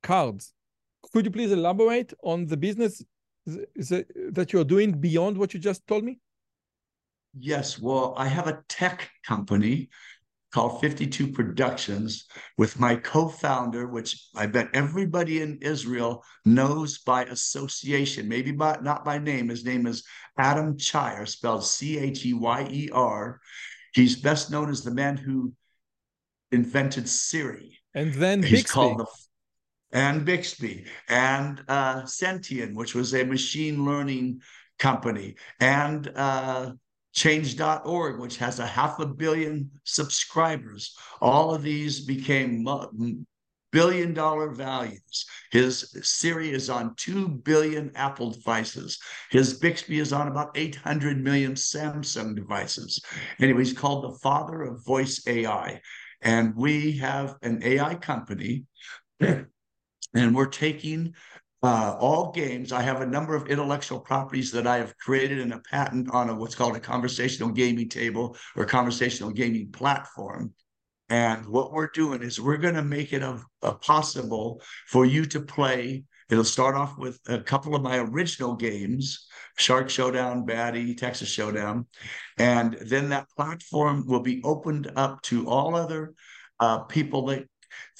cards. Could you please elaborate on the business that you're doing beyond what you just told me? Yes, well, I have a tech company called 52 Productions with my co-founder, which I bet everybody in Israel knows by association, maybe by not by name. His name is Adam Cheyer, spelled C-H-E-Y-E-R. He's best known as the man who invented Siri. And then He's Bixby. called the and Bixby and uh, Sentient, which was a machine learning company, and uh, Change.org, which has a half a billion subscribers. All of these became billion dollar values. His Siri is on 2 billion Apple devices. His Bixby is on about 800 million Samsung devices. Anyway, he's called the father of voice AI. And we have an AI company and we're taking uh, all games. I have a number of intellectual properties that I have created in a patent on a, what's called a conversational gaming table or conversational gaming platform. And what we're doing is we're going to make it a, a possible for you to play. It'll start off with a couple of my original games, Shark Showdown, Batty, Texas Showdown. And then that platform will be opened up to all other uh, people that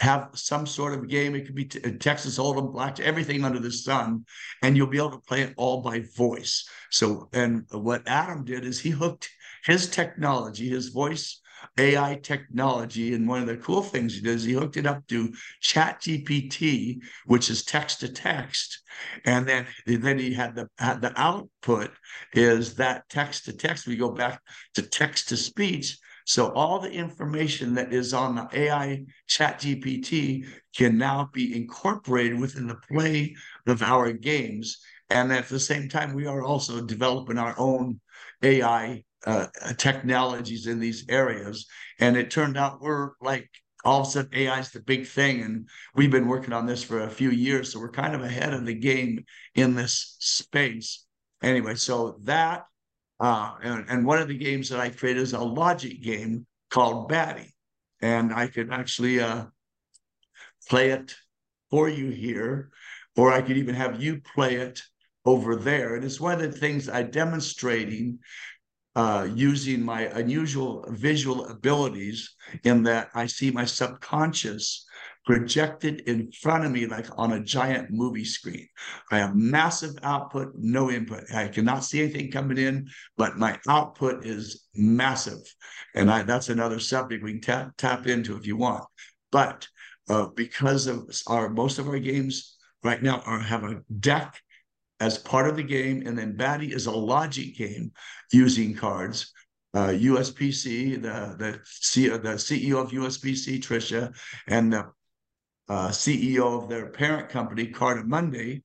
have some sort of game. It could be t- uh, Texas Hold'em, black, everything under the sun, and you'll be able to play it all by voice. So, and what Adam did is he hooked his technology, his voice AI technology, and one of the cool things he did is he hooked it up to Chat GPT, which is text to text, and then then he had the had the output is that text to text. We go back to text to speech so all the information that is on the AI chat GPT can now be incorporated within the play of our games. And at the same time, we are also developing our own AI uh, technologies in these areas. And it turned out we're like all of a sudden AI is the big thing. And we've been working on this for a few years. So we're kind of ahead of the game in this space. Anyway, so that uh, and, and one of the games that I created is a logic game called Batty. And I could actually uh, play it for you here, or I could even have you play it over there. And it's one of the things I'm demonstrating uh, using my unusual visual abilities in that I see my subconscious projected in front of me like on a giant movie screen. I have massive output, no input. I cannot see anything coming in, but my output is massive. And I, that's another subject we can tap, tap into if you want. But uh, because of our most of our games right now are have a deck as part of the game, and then Batty is a logic game using cards uh, USPC, the the, the CEO of USPC, Trisha, and the uh, CEO of their parent company, Cartamundi.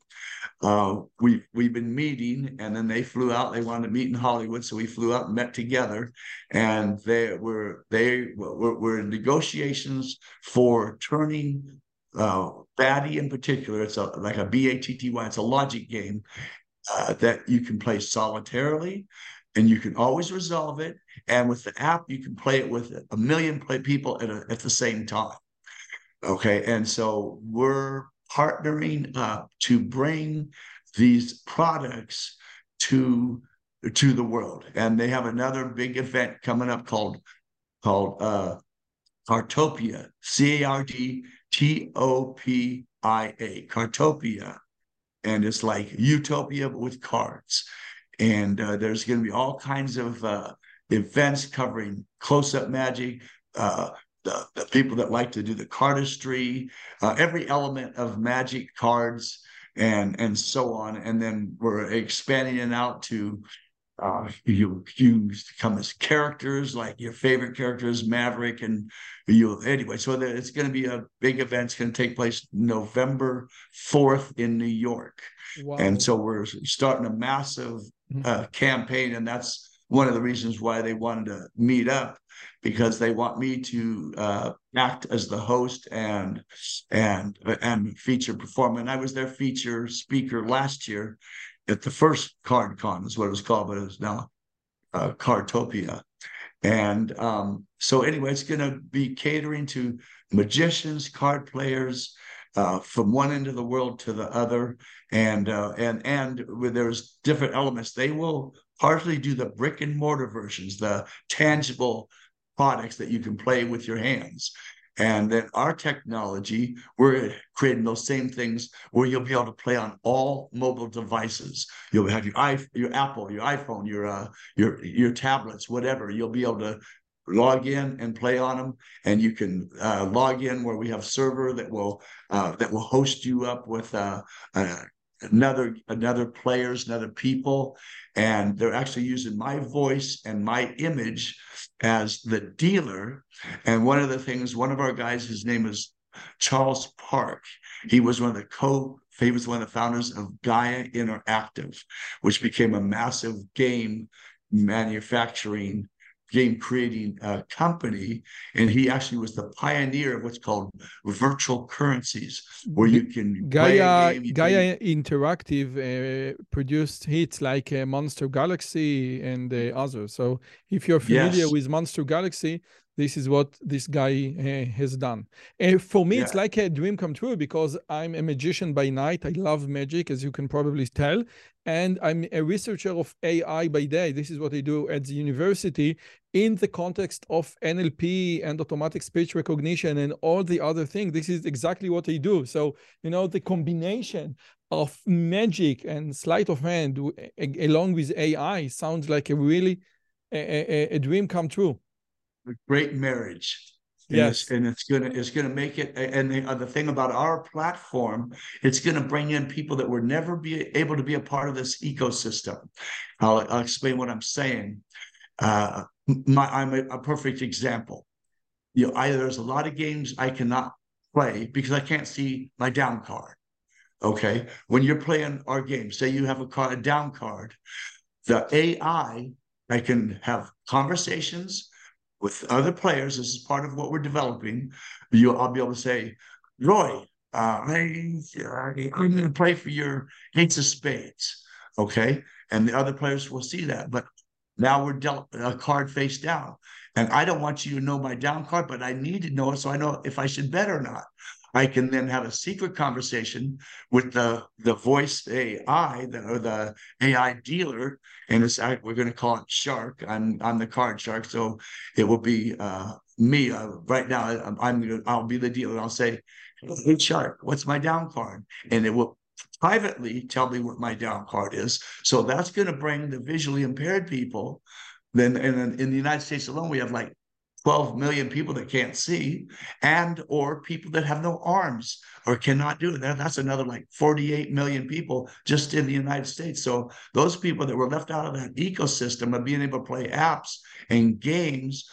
Uh, we've we've been meeting, and then they flew out. They wanted to meet in Hollywood, so we flew out and met together. And they were they were, were in negotiations for turning uh, Batty in particular. It's a like a B A T T Y. It's a logic game uh, that you can play solitarily and you can always resolve it. And with the app, you can play it with a million play people at, a, at the same time. Okay. And so we're partnering up to bring these products to to the world. And they have another big event coming up called called uh Cartopia, C-A-R-T-T-O-P-I-A, Cartopia. And it's like utopia with cards. And uh, there's going to be all kinds of uh, events covering close-up magic, uh, the, the people that like to do the cardistry, uh, every element of magic cards, and and so on. And then we're expanding it out to uh, you you come as characters like your favorite characters, Maverick, and you anyway. So it's going to be a big event. It's going to take place November fourth in New York, wow. and so we're starting a massive mm-hmm. uh, campaign, and that's one of the reasons why they wanted to meet up because they want me to uh, act as the host and and and feature performer. And I was their feature speaker last year at the first Card Con is what it was called, but it's now uh, Cardtopia. And um, so anyway, it's going to be catering to magicians, card players, uh, from one end of the world to the other, and uh, and and there's different elements. They will partially do the brick and mortar versions, the tangible products that you can play with your hands. And then our technology, we're creating those same things where you'll be able to play on all mobile devices. You'll have your i your Apple, your iPhone, your uh, your your tablets, whatever. You'll be able to log in and play on them and you can uh, log in where we have server that will uh, that will host you up with uh, uh another another players another people. And they're actually using my voice and my image as the dealer. And one of the things one of our guys his name is charles park. He was one of the co he was one of the founders of gaia interactive which became a massive game manufacturing game creating uh, company, and he actually was the pioneer of what's called virtual currencies, where you can Gaia game, Gaia can... Interactive uh, produced hits like uh, Monster Galaxy and uh, others. So if you're familiar yes. with Monster Galaxy, this is what this guy uh, has done. And for me, yeah. it's like a dream come true because I'm a magician by night. I love magic, as you can probably tell. And I'm a researcher of AI by day. This is what I do at the university in the context of NLP and automatic speech recognition and all the other things. This is exactly what I do. So, you know, the combination of magic and sleight of hand along with AI sounds like a really a, a, a dream come true a great marriage. And yes, it's, and it's gonna it's gonna make it. And the, uh, the thing about our platform, it's gonna bring in people that were never be able to be a part of this ecosystem. I'll, I'll explain what I'm saying. Uh, my, I'm a, a perfect example. You know, I, there's a lot of games I cannot play because I can't see my down card. Okay, when you're playing our game, say you have a card, a down card, the AI I can have conversations with other players. This is part of what we're developing. You, I'll be able to say, Roy, uh, I, I'm going to play for your Ace of Spades. Okay. And the other players will see that. But now we're dealt a card face down. And I don't want you to know my down card, but I need to know it so I know if I should bet or not. I can then have a secret conversation with the the voice AI the, or the AI dealer, and it's we're going to call it Shark. I'm I'm the card shark, so it will be uh, me uh, right now. I'm, I'm I'll be the dealer. I'll say, "Hey Shark, what's my down card?" And it will privately tell me what my down card is. So that's going to bring the visually impaired people. Then, and in the United States alone, we have like 12 million people that can't see and or people that have no arms or cannot do it. That's another like 48 million people just in the united states. So those people that were left out of that ecosystem of being able to play apps and games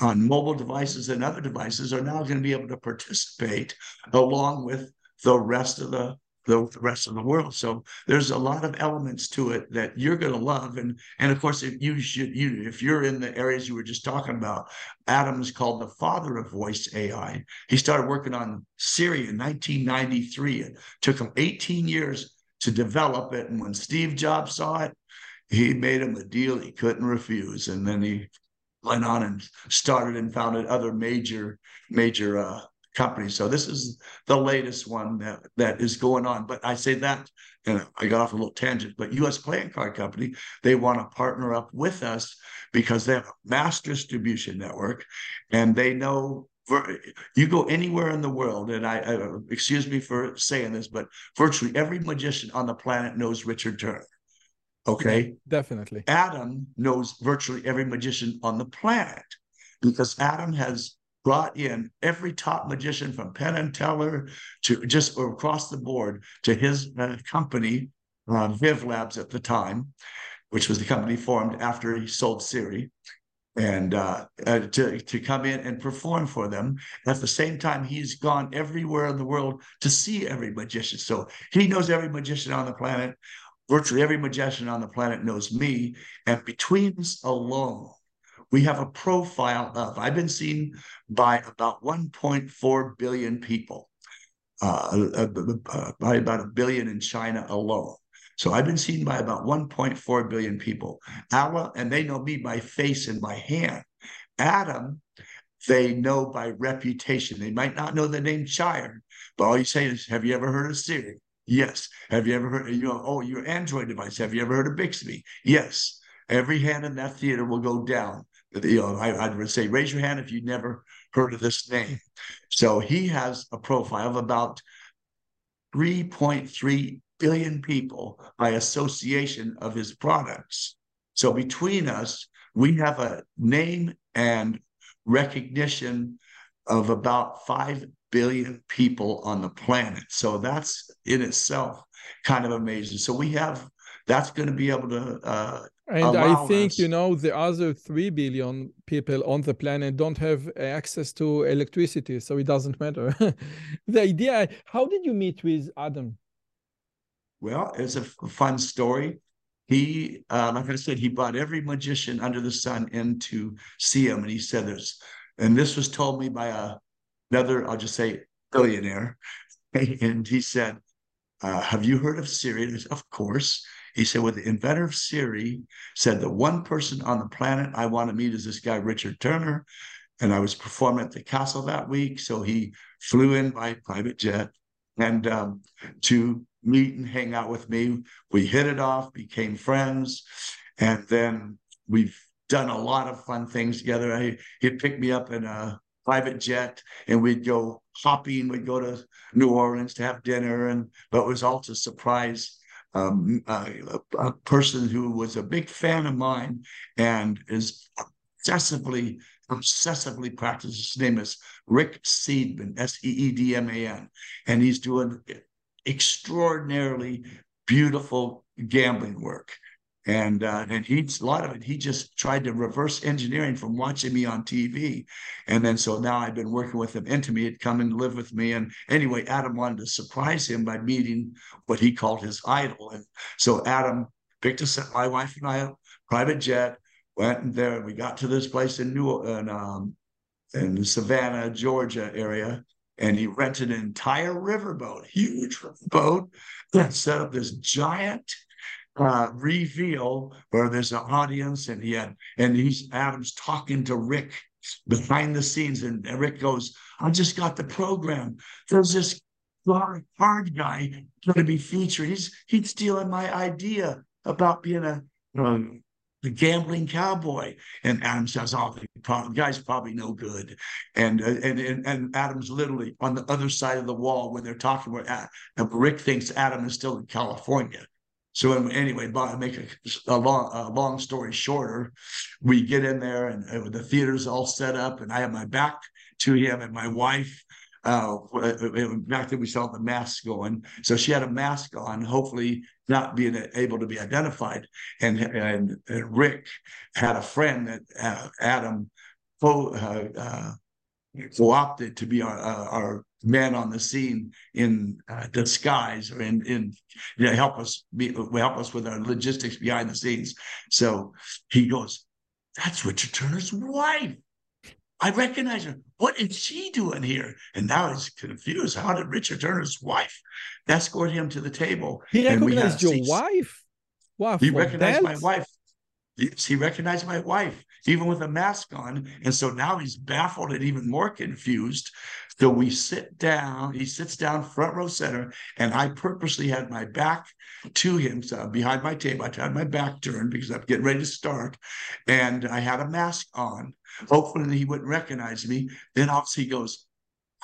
on mobile devices and other devices are now going to be able to participate along with the rest of the the rest of the world. So there's a lot of elements to it that you're going to love, and and of course, if you should you if you're in the areas you were just talking about, Adam is called the father of voice AI. He started working on Siri in 1993. It took him 18 years to develop it, and when Steve Jobs saw it, he made him a deal he couldn't refuse, and then he went on and started and founded other major major uh, companies. So this is the latest one that, that is going on. But I say that, and I got off a little tangent, but US Playing Card Company, they want to partner up with us because they have a mass distribution network and they know you go anywhere in the world, and I, I, excuse me for saying this, but virtually every magician on the planet knows Richard Turner. Okay, definitely. Adam knows virtually every magician on the planet because Adam has brought in every top magician from Penn and Teller to just across the board to his uh, company, uh, Viv Labs at the time, which was the company formed after he sold Siri, and uh, uh, to, to come in and perform for them. At the same time, he's gone everywhere in the world to see every magician. So he knows every magician on the planet. Virtually every magician on the planet knows me. And between us alone, we have a profile of. I've been seen by about 1.4 billion people, uh, uh, uh, by about a billion in China alone. So I've been seen by about 1.4 billion people. Allah, and they know me by face and by hand. Adam, they know by reputation. They might not know the name Cheyer, but all you say is, "Have you ever heard of Siri?" Yes. Have you ever heard? You know, oh, your Android device. Have you ever heard of Bixby? Yes. Every hand in that theater will go down you know, I, would say raise your hand if you've never heard of this name. So he has a profile of about 3.3 billion people by association of his products. So between us, we have a name and recognition of about 5 billion people on the planet. So that's in itself kind of amazing. So we have that's going to be able to uh, and I think us. you know the other three billion people on the planet don't have access to electricity, so it doesn't matter. the idea. How did you meet with Adam? Well, it's a fun story. He, uh, like I said, he brought every magician under the sun in to see him, and he said this, and this was told me by a, another, I'll just say, billionaire, and he said, uh, "Have you heard of Siri?" Of course. He said, well, the inventor of Siri said the one person on the planet I want to meet is this guy, Richard Turner. And I was performing at the castle that week. So he flew in by private jet and um, to meet and hang out with me. We hit it off, became friends. And then we've done a lot of fun things together. I, he'd pick me up in a private jet and we'd go hopping. We'd go to New Orleans to have dinner. And but it was all to surprise um, a, a, person who was a big fan of mine and is obsessively, obsessively practiced. His name is Rick Seedman, S E E D M A N, and he's doing extraordinarily beautiful gambling work and uh, and he's a lot of it he just tried to reverse engineering from watching me on TV, and then so now I've been working with him intimately, he'd come and live with me, and anyway, Adam wanted to surprise him by meeting what he called his idol, and so Adam picked us up, my wife and I, a private jet, went there, and we got to this place in New in, um, in Savannah, Georgia area, and he rented an entire riverboat, huge boat, that set up this giant uh, reveal where there's an audience and he had and he's Adams talking to Rick behind the scenes and Rick goes, I just got the program. There's this hard guy going to be featured. He's he's stealing my idea about being a um, the gambling cowboy. And Adam says, "Oh, the guy's probably no good." And, uh, and and and Adam's literally on the other side of the wall when they're talking. Where uh, Rick thinks Adam is still in California. So anyway, but make a, a, long, a long story shorter, we get in there and uh, the theater's all set up, and I have my back to him and my wife. Uh, back then we saw the mask going, so she had a mask on, hopefully not being able to be identified. And and, and Rick had a friend that uh, Adam uh, uh, co-opted to be our, uh, our man on the scene in uh, disguise or in in you know help us be help us with our logistics behind the scenes. So he goes, "That's Richard Turner's wife." I recognize her. What is she doing here? And now he's confused. How did Richard Turner's wife escort him to the table? He recognized your wife. Wow, he recognized that? my wife. He recognized my wife, even with a mask on. And so now he's baffled and even more confused. So we sit down, he sits down front row center, and I purposely had my back to him, so behind my table. I had my back turned because I'm getting ready to start. And I had a mask on, Hopefully he wouldn't recognize me. Then obviously he goes,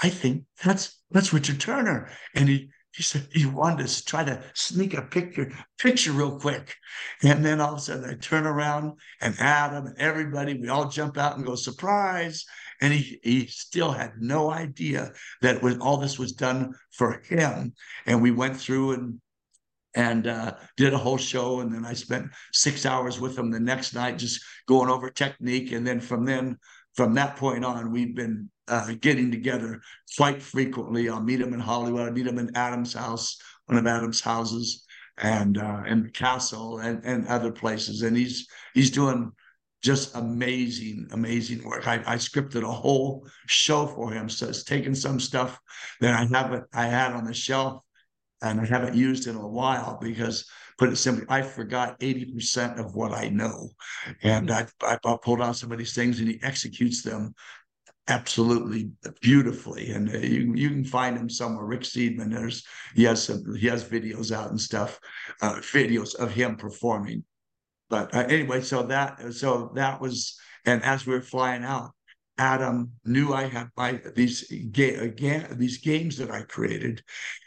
I think that's that's Richard Turner. And he he said he wanted to try to sneak a picture, picture real quick. And then all of a sudden I turn around and Adam and everybody, we all jump out and go, surprise. And he, he still had no idea that when all this was done for him. And we went through and and uh, did a whole show. And then I spent six hours with him the next night, just going over technique. And then from then, from that point on, we've been uh, getting together quite frequently. I'll meet him in Hollywood. I meet him in Adam's house, one of Adam's houses, and uh, and the castle and and other places. And he's he's doing just amazing, amazing work. I, I scripted a whole show for him. So it's taken some stuff that I haven't I had on the shelf and I haven't used in a while because put it simply, I forgot 80% of what I know. And I, I pulled out some of these things and he executes them absolutely beautifully. And uh, you, you can find him somewhere. Rick Seedman, there's he has some he has videos out and stuff, uh, videos of him performing. but uh, anyway, so that so that was, and as we were flying out, Adam knew I had my these ga- again these games that I created,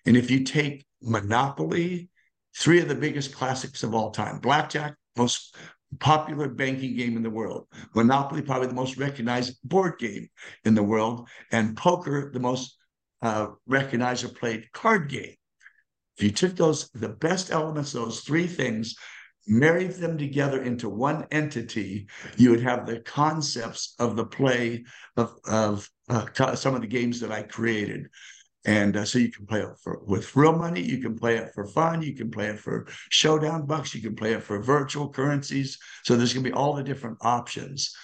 and if you take Monopoly, three of the biggest classics of all time, Blackjack, most popular banking game in the world, Monopoly, probably the most recognized board game in the world, and poker, the most uh, recognized or played card game. If you took those, the best elements, those three things, married them together into one entity, you would have the concepts of the play of, of uh, some of the games that I created. And uh, so you can play it for, with real money, you can play it for fun, you can play it for showdown bucks, you can play it for virtual currencies. So there's going to be all the different options.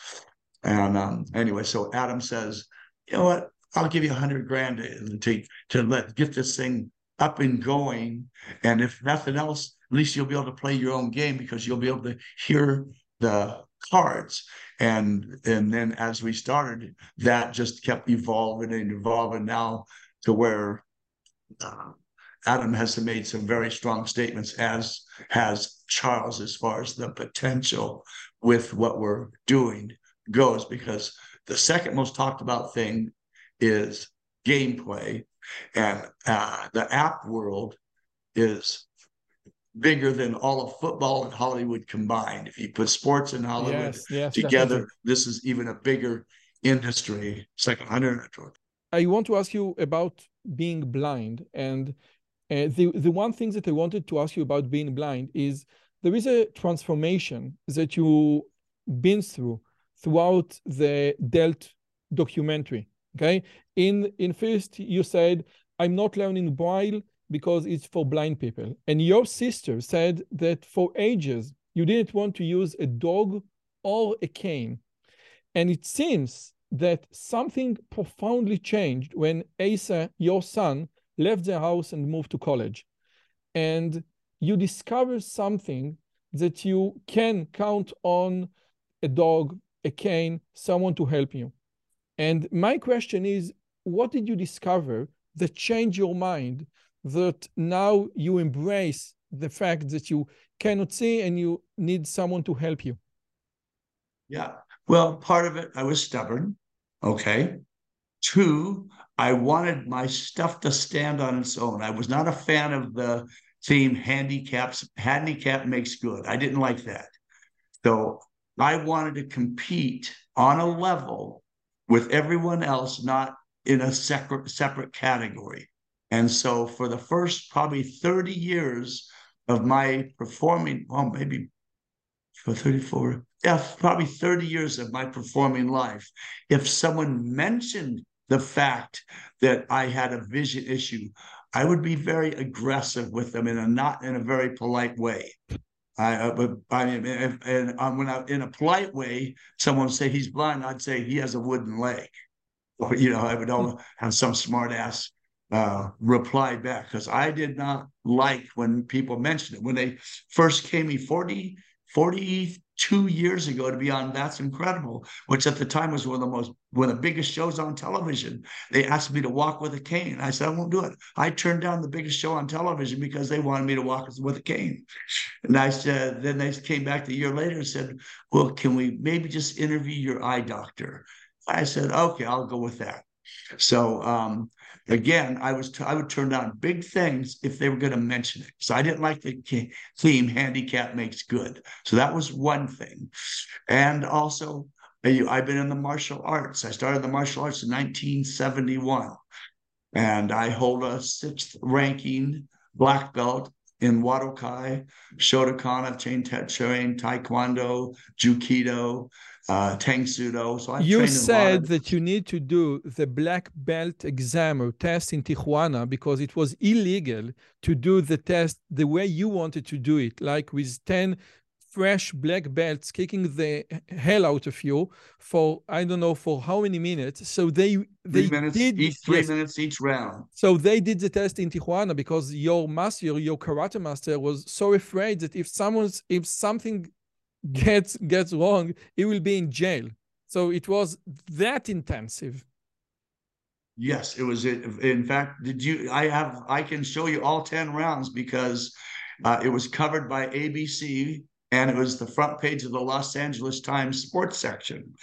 And um, anyway, so Adam says, you know what? I'll give you a hundred grand to, to, to let get this thing up and going. And if nothing else, at least you'll be able to play your own game because you'll be able to hear the cards. And and then as we started, that just kept evolving and evolving now to where uh, Adam has made some very strong statements, as has Charles, as far as the potential with what we're doing goes. Because the second most talked about thing is gameplay, and uh, the app world is bigger than all of football and Hollywood combined. If you put sports and Hollywood yes, yes, together, definitely. this is even a bigger industry. It's like a hundred. I want to ask you about being blind, and uh, the the one thing that I wanted to ask you about being blind is there is a transformation that you've been through throughout the Dealt documentary. Okay, in in first you said I'm not learning Braille because it's for blind people. And your sister said that for ages, you didn't want to use a dog or a cane. And it seems that something profoundly changed when Asa, your son, left the house and moved to college. And you discover something that you can count on a dog, a cane, someone to help you. And my question is, what did you discover that changed your mind that now you embrace the fact that you cannot see and you need someone to help you? Yeah. Well, part of it, I was stubborn. Okay. Two, I wanted my stuff to stand on its own. I was not a fan of the theme handicaps, handicap makes good. I didn't like that. So I wanted to compete on a level with everyone else, not in a separate separate category. And so for the first probably 30 years of my performing, well, maybe for 34, yeah, probably 30 years of my performing life, if someone mentioned the fact that I had a vision issue, I would be very aggressive with them in a not in a very polite way. I, I mean, and, and um, when I, in a polite way, someone say he's blind, I'd say he has a wooden leg. Or, you know, I would have some smart ass uh, reply back because I did not like when people mentioned it. When they first came me 40, 42 years ago to be on That's Incredible, which at the time was one of the most one of the biggest shows on television. They asked me to walk with a cane. I said, I won't do it. I turned down the biggest show on television because they wanted me to walk with a cane. And I said, then they came back a year later and said, Well, can we maybe just interview your eye doctor? I said, okay, I'll go with that. So um, again, I was t- I would turn down big things if they were going to mention it. So I didn't like the theme "handicap makes good." So that was one thing, and also I've been in the martial arts. I started the martial arts in 1971, and I hold a sixth ranking black belt in Wadokai, Shotokan. I've trained, trained Taekwondo, Jukido, uh, Tang Soo Do. So I've you said that you need to do the black belt exam or test in Tijuana because it was illegal to do the test the way you wanted to do it, like with 10 fresh black belts kicking the hell out of you for I don't know for how many minutes. So they they minutes, did each three yes. minutes each round. So they did the test in Tijuana because your master, your karate master, was so afraid that if someone's if something gets gets wrong, he will be in jail. So it was that intensive. Yes, it was. In fact, did you? I have. I can show you all ten rounds because uh, it was covered by ABC and it was the front page of the Los Angeles Times sports section.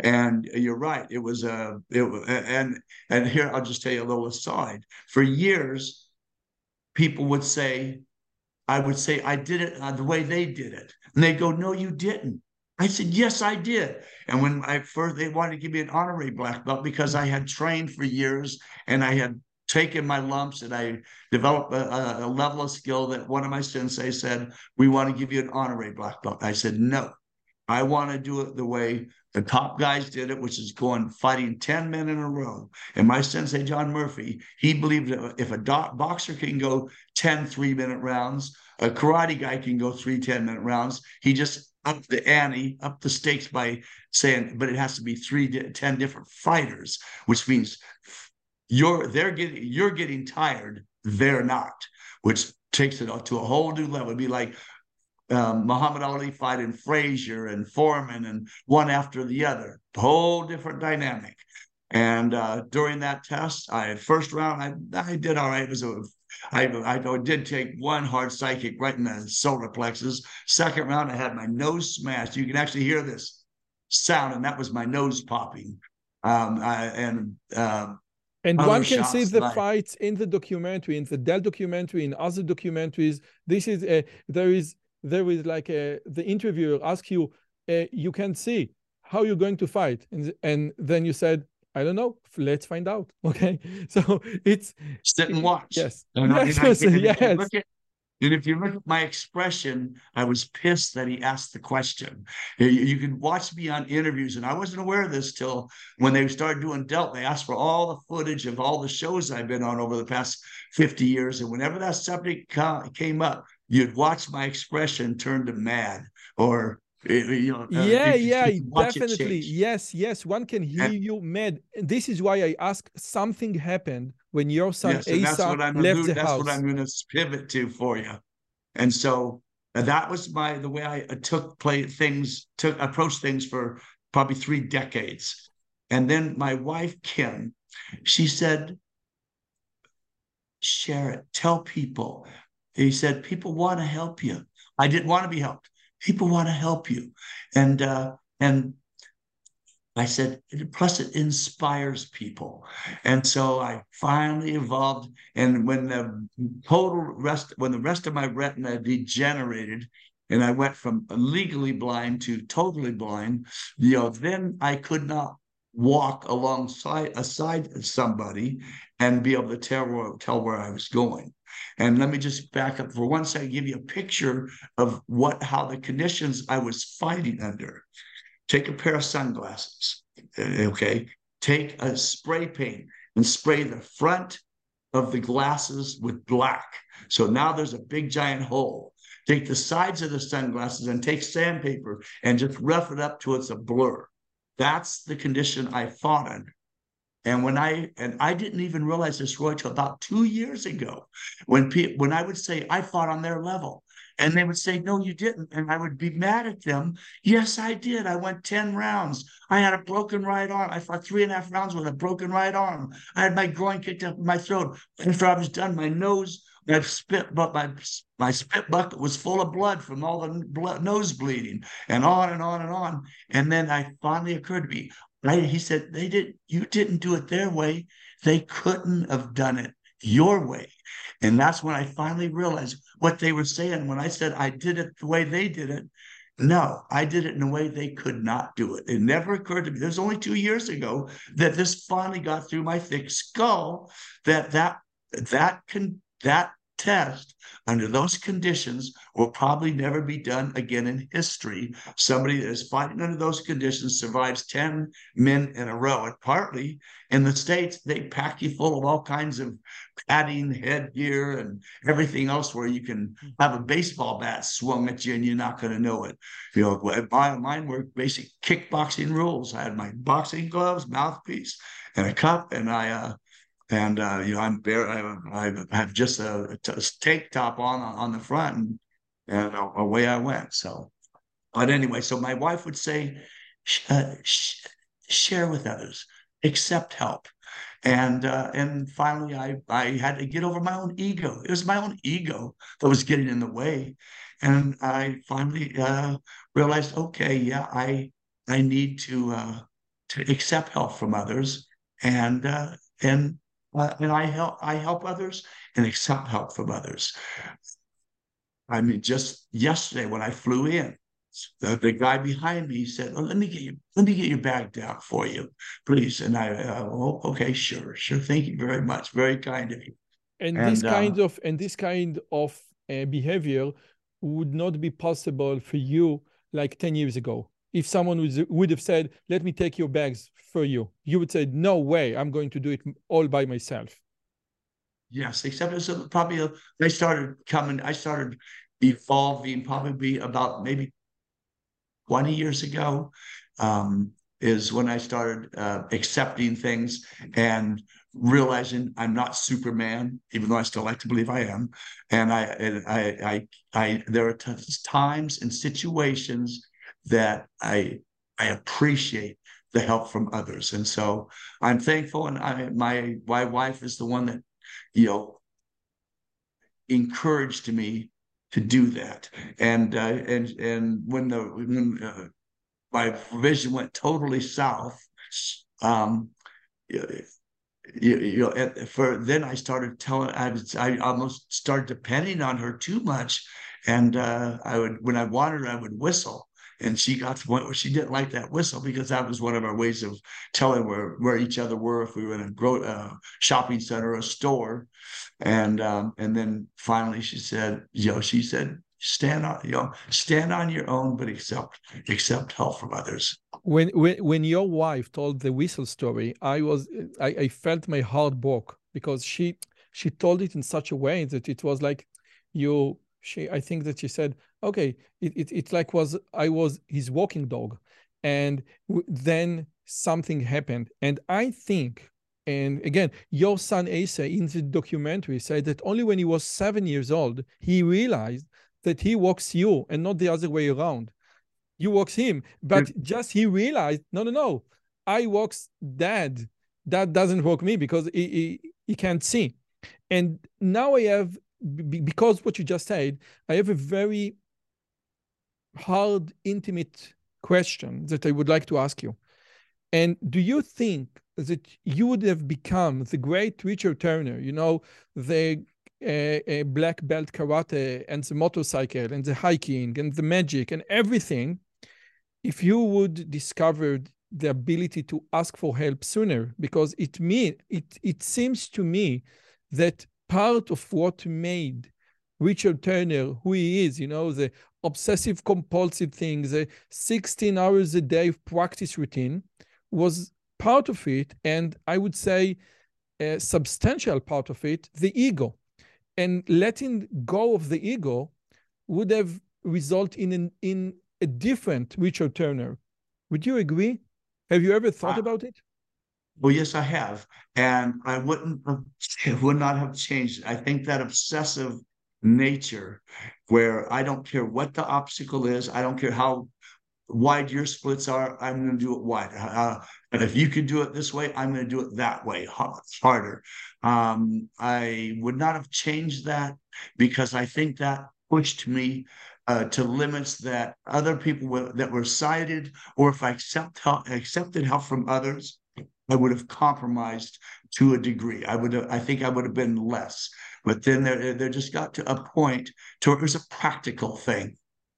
And you're right, it was a it and and here I'll just tell you a little aside. For years, people would say, I would say I did it uh, the way they did it, and they go, No, you didn't. I said, Yes, I did. And when I first they wanted to give me an honorary black belt because I had trained for years and I had taken my lumps and I developed a, a level of skill that one of my sensei said, We want to give you an honorary black belt. I said, No, I want to do it the way the top guys did it, which is going fighting 10 men in a row. And my sensei, John Murphy, he believed that if a boxer can go 10 three minute rounds, a karate guy can go three 10 minute rounds. He just up the ante, up the stakes by saying, but it has to be three, 10 different fighters, which means you're they're getting you're getting tired they're not which takes it to a whole new level It'd be like um, Muhammad Ali fighting Frazier and Foreman and one after the other whole different dynamic and uh, during that test I first round I, I did all right it was a I, I did take one hard side kick right in the solar plexus. Second round, I had my nose smashed. You can actually hear this sound, and that was my nose popping. Um, I, and uh, and one can see the like... fights in the documentary, in the Dealt documentary, in other documentaries. This is a, there is there is like a, the interviewer asks you, uh, you can see how you're going to fight, and and then you said, I don't know. Let's find out. Okay, so it's sit and watch. Yes, yes, yes. And if you look at my expression, I was pissed that he asked the question. You, you can watch me on interviews, and I wasn't aware of this till when they started doing Dealt. They asked for all the footage of all the shows I've been on over the past 50 years. And whenever that subject came up, you'd watch my expression turn to mad or you know, uh, yeah, yeah, definitely. Yes, yes. One can hear and, you mad. This is why I ask. Something happened when your son yes, Asa that's what I'm left the that's house. what I'm going to pivot to for you. And so uh, that was my the way I uh, took play things, took approach things for probably three decades. And then my wife Kim, she said, "Share it. Tell people." He said, "People want to help you." I didn't want to be helped. People want to help you, and uh, and I said, plus it inspires people. And so I finally evolved. And when the total rest, when the rest of my retina degenerated, and I went from legally blind to totally blind, you know, then I could not walk alongside aside somebody and be able to tell where, tell where I was going. And let me just back up for one second, give you a picture of what how the conditions I was fighting under. Take a pair of sunglasses, eh, okay? Take a spray paint and spray the front of the glasses with black. So now there's a big giant hole. Take the sides of the sunglasses and take sandpaper and just rough it up till it's a blur. That's the condition I fought under. And when I and I didn't even realize this, Roy, till about two years ago, when pe- when I would say I fought on their level, and they would say, No, you didn't. And I would be mad at them. Yes, I did. I went 10 rounds. I had a broken right arm. I fought three and a half rounds with a broken right arm. I had my groin kicked up in my throat. After I was done, my nose, my spit, but my my spit bucket was full of blood from all the blood, nose bleeding, and on and on and on. And then I finally occurred to me, right? He said, They did you didn't do it their way. They couldn't have done it your way. And that's when I finally realized what they were saying when I said I did it the way they did it. No, I did it in a way they could not do it. It never occurred to me. It was only two years ago that this finally got through my thick skull that that that can that test under those conditions will probably never be done again in history. Somebody that is fighting under those conditions survives 10 men in a row. And partly in the States, they pack you full of all kinds of padding, headgear, and everything else where you can have a baseball bat swung at you and you're not going to know it. You know, my, mine were basic kickboxing rules. I had my boxing gloves, mouthpiece, and a cup, and I uh, and uh, you know I'm bare. I, I have just a, a tank top on on the front, and, and away I went. So, but anyway, so my wife would say, uh, share with others, accept help. and uh, and finally I I had to get over my own ego. It was my own ego that was getting in the way, and I finally uh, realized, okay, yeah, I I need to uh, to accept help from others, and and uh, and I help I help others and accept help from others. I mean, just yesterday when I flew in, the, the guy behind me said, oh, "Let me get you, let me get your bag down for you, please." And I, uh, oh, okay, sure, sure. Thank you very much. Very kind of you. And, and this uh, kind of and this kind of uh, behavior would not be possible for you like ten years ago. If someone was, would have said, "Let me take your bags for you," you would say, "No way! I'm going to do it all by myself." Yes, except it's probably a, they started coming. I started evolving probably about maybe 20 years ago um, is when I started uh, accepting things and realizing I'm not Superman, even though I still like to believe I am. And I, and I, I, I, there are times and situations that I, I appreciate the help from others, and so I'm thankful. And I, my, my wife is the one that, you know, encouraged me to do that. And uh, and and when the when uh, my vision went totally south, um, you, you know, for then I started telling I was I almost started depending on her too much, and uh, I would when I wanted I would whistle. And she got to the point where she didn't like that whistle because that was one of our ways of telling where, where each other were if we were in a gro- uh, shopping center or a store. And um, and then finally she said, you know, she said, stand on, you know, stand on your own, but accept accept help from others. When when when your wife told the whistle story, I was I, I felt my heart broke because she she told it in such a way that it was like you she I think that she said, okay, it, it it's like was I was his walking dog. And then something happened. And I think and again, your son Asa in the documentary said that only when he was seven years old, he realized that he walks you and not the other way around. You walks him, but yeah. just he realized, no, no, no, I walks dad. That doesn't walk me because he, he, he can't see. And now I have, because what you just said, I have a very hard, intimate question that I would like to ask you. And do you think that you would have become the great Richard Turner, you know, the uh, black belt karate and the motorcycle and the hiking and the magic and everything, if you would discover the ability to ask for help sooner, because it mean it it seems to me that part of what made Richard Turner who he is, you know, the obsessive compulsive thing, the 16 hours a day practice routine was part of it, and I would say a substantial part of it, the ego. And letting go of the ego would have resulted in, an, in a different Richard Turner. Would you agree? Have you ever thought uh, about it? Well, yes, I have, and I wouldn't would not have changed. I think that obsessive nature, where I don't care what the obstacle is, I don't care how wide your splits are, I'm going to do it wide. Uh, and if you can do it this way, I'm going to do it that way, harder. Um, I would not have changed that because I think that pushed me uh, to limits that other people were, that were cited, or if I accept help, accepted help from others, I would have compromised to a degree. I would have, I think I would have been less. But then there, there just got to a point to where it was a practical thing.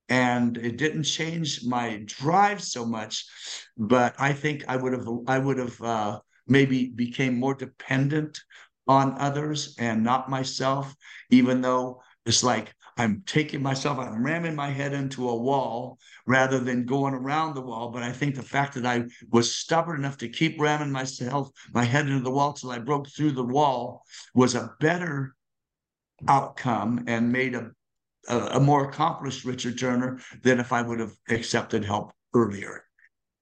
And it didn't change my drive so much but i think i would have i would have uh, maybe became more dependent on others and not myself even though it's like i'm taking myself i'm ramming my head into a wall rather than going around the wall. But i think the fact that i was stubborn enough to keep ramming myself my head into the wall till i broke through the wall was a better outcome and made a a, a more accomplished Richard Turner than if I would have accepted help earlier.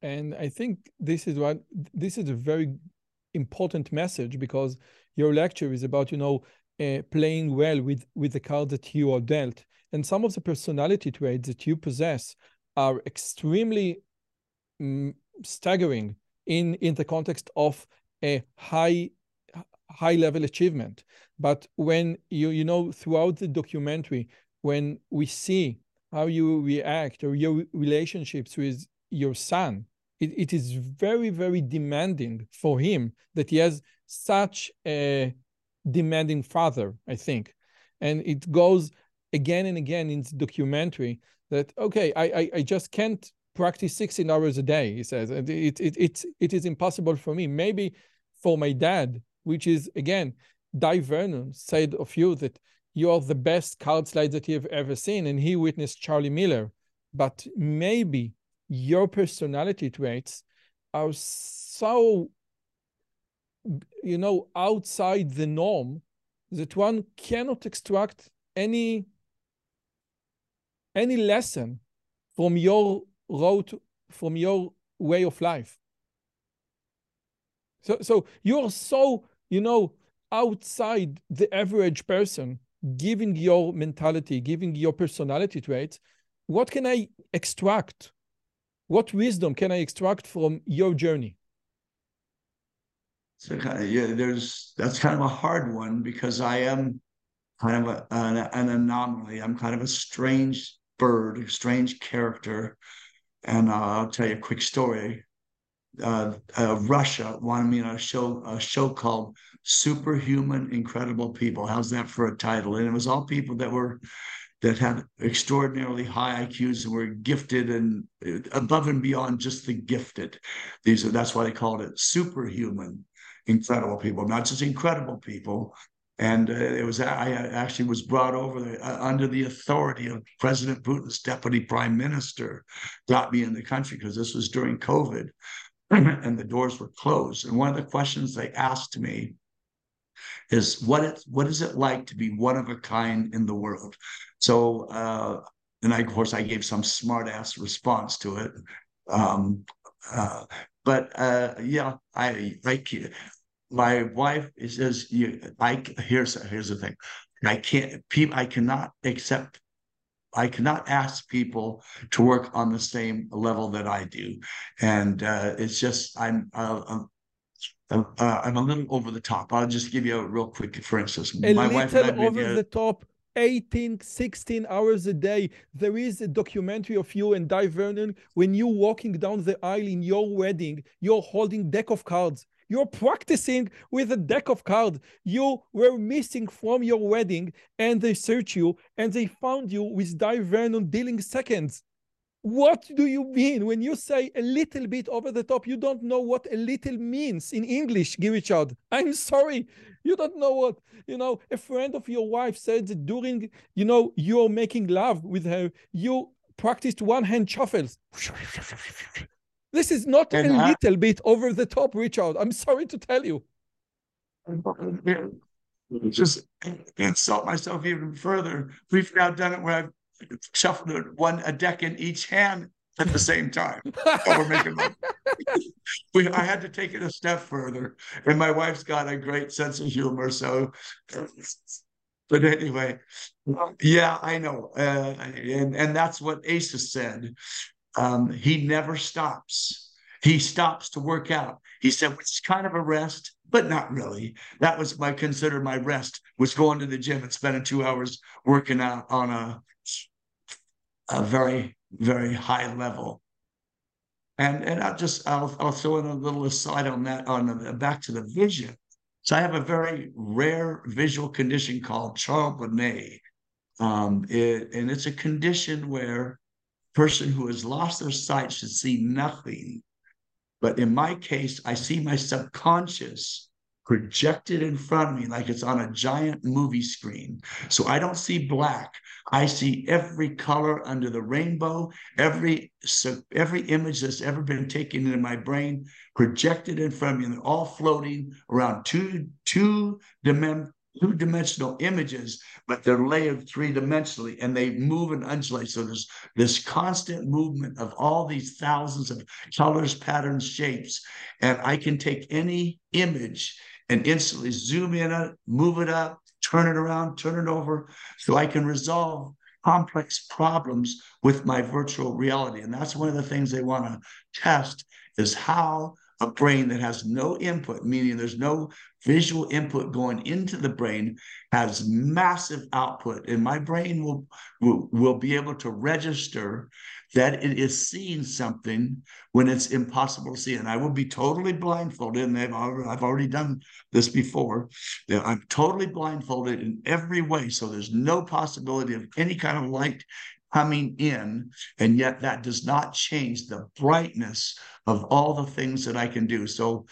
And I think this is what this is a very important message because your lecture is about you know uh, playing well with with the cards that you are dealt, and some of the personality traits that you possess are extremely um, staggering in in the context of a high high level achievement. But when you, you know, throughout the documentary, when we see how you react or your relationships with your son, it, it is very, very demanding for him that he has such a demanding father, I think. And it goes again and again in the documentary that, okay, I, I, I just can't practice 16 hours a day, he says. And it, it, it, it is impossible for me. Maybe for my dad, which is, again, Dai Vernon said of you that you are the best card slide that you've ever seen, and he witnessed Charlie Miller. But maybe your personality traits are so you know outside the norm that one cannot extract any any lesson from your road from your way of life so so you're so you know outside the average person giving your mentality giving your personality traits what can i extract what wisdom can I extract from your journey? So yeah, there's that's kind of a hard one because I am kind of a, an, an anomaly. I'm kind of a strange bird, a strange character. And uh, I'll tell you a quick story. Uh, uh, Russia wanted me on a show, a show called Superhuman Incredible People. How's that for a title? And it was all people that were that had extraordinarily high IQs and were gifted and above and beyond just the gifted. These are that's why they called it superhuman, incredible people, not just incredible people. And uh, it was I actually was brought over the, uh, under the authority of President Putin's deputy prime minister, got me in the country because this was during COVID, and the doors were closed. And one of the questions they asked me is what it what is it like to be one of a kind in the world? So uh and I, of course i gave some smart ass response to it. Um uh but uh yeah i like my wife says you i here's here's the thing. I can't i cannot accept I cannot ask people to work on the same level that I do, and uh, it's just I'm uh, uh, I'm a little over the top. I'll just give you a real quick, for instance. A my little over the top. 18, 16 hours a day. There is a documentary of you and Dai Vernon when you're walking down the aisle in your wedding, you're holding deck of cards. You're practicing with a deck of cards. You were missing from your wedding and they search you and they found you with Dai Vernon dealing seconds. What do you mean when you say a little bit over the top? You don't know what a little means in English, Richard. I'm sorry. You don't know what, you know, a friend of your wife said that during, you know, you're making love with her, you practiced one hand shuffles. This is not and a I, little bit over the top, Richard. I'm sorry to tell you. Just insult myself even further. We've now done it where I've shuffled one a deck in each hand at the same time. we're making we, I had to take it a step further, and my wife's got a great sense of humor. So, but anyway, yeah, I know, uh, and and that's what Asa said. Um, he never stops. He stops to work out. He said it's kind of a rest, but not really. That was my considered my rest was going to the gym and spending two hours working out on a a very, very high level. And and I'll just I'll I'll throw in a little aside on that on the, back to the vision. So I have a very rare visual condition called Charles Bonnet. Um, it, and it's a condition where person who has lost their sight should see nothing. But in my case, I see my subconscious projected in front of me like it's on a giant movie screen. So I don't see black. I see every color under the rainbow, every every image that's ever been taken into my brain projected in front of me, and they're all floating around two two dimensional two dimensional images, but they're layered three dimensionally and they move and undulate. So there's this constant movement of all these thousands of colors, patterns, shapes. And I can take any image and instantly zoom in on it, move it up, turn it around, turn it over, so I can resolve complex problems with my virtual reality. And that's one of the things they want to test is how a brain that has no input, meaning there's no visual input going into the brain has massive output and my brain will, will will be able to register that it is seeing something when it's impossible to see. And i will be totally blindfolded and I've, I've already done this before i'm totally blindfolded in every way. So there's no possibility of any kind of light coming in and yet that does not change the brightness of all the things that i can do. So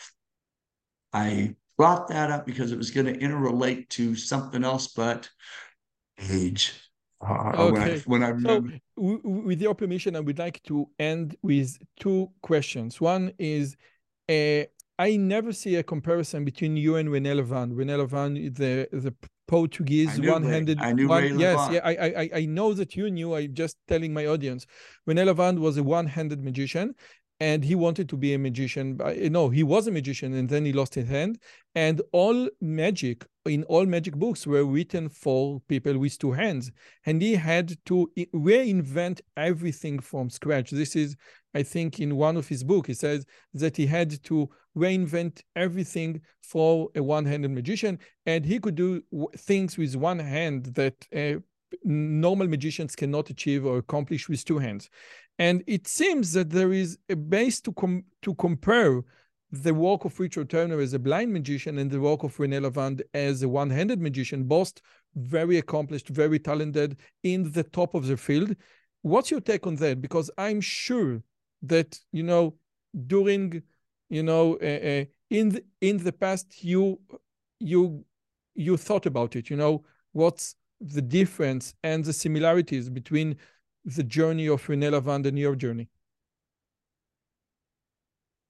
i brought that up because it was going to interrelate to something else, but age. Uh, okay. When I, when I. So, with your permission, I would like to end with two questions. One is, uh, I never see a comparison between you and René Lavand. René Lavand, the the Portuguese one-handed. I knew one, Ray Yes, yeah, I, I I know that you knew. I'm just telling my audience. René Lavand was a one-handed magician, and he wanted to be a magician. No, he was a magician, and then he lost his hand. And all magic in all magic books were written for people with two hands, and he had to reinvent everything from scratch. This is, I think, in one of his books, he says that he had to reinvent everything for a one-handed magician, and he could do things with one hand that. Uh, normal magicians cannot achieve or accomplish with two hands. And it seems that there is a base to, com- to compare the work of Richard Turner as a blind magician and the work of René Lavand as a one-handed magician, both very accomplished, very talented in the top of the field. What's your take on that? Because I'm sure that you know during you know uh, uh, in the, in the past you you you thought about it. You know what's the difference and the similarities between the journey of René Lavand and your journey?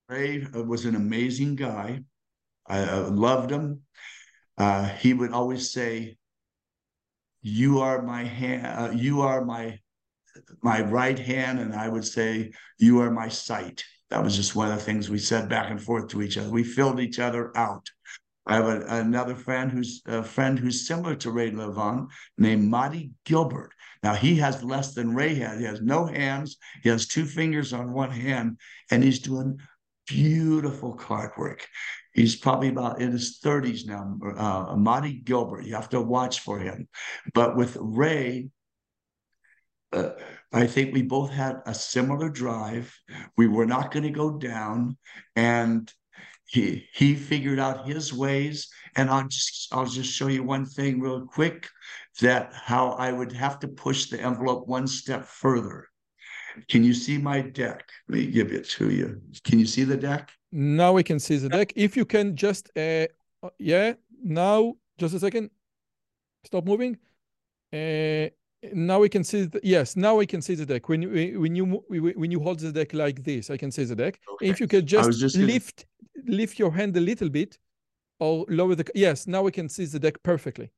Ray uh, was an amazing guy. I uh, loved him. Uh, he would always say, "You are my hand. Uh, you are my my right hand," and I would say, "You are my sight." That was just one of the things we said back and forth to each other. We filled each other out. I have a, another friend who's a friend who's similar to Ray Lavand named Monty Gilbert. Now he has less than Ray had. He has no hands. He has two fingers on one hand, and he's doing beautiful card work. He's probably about in his 30s now. Uh, Monty Gilbert. You have to watch for him. But with Ray, uh, I think we both had a similar drive. We were not going to go down, and he he figured out his ways. And i'll just i'll just show you one thing real quick that how i would have to push the envelope one step further. Can you see my deck? Let me give it to you. Can you see the deck? Now we can see the deck. If you can just uh yeah now just a second. Stop moving. Uh now we can see the, yes now we can see the deck. When you when you when you hold the deck like this i can see the deck. Okay. if you could just, just lift gonna... lift your hand a little bit or lower the yes now we can see the deck perfectly.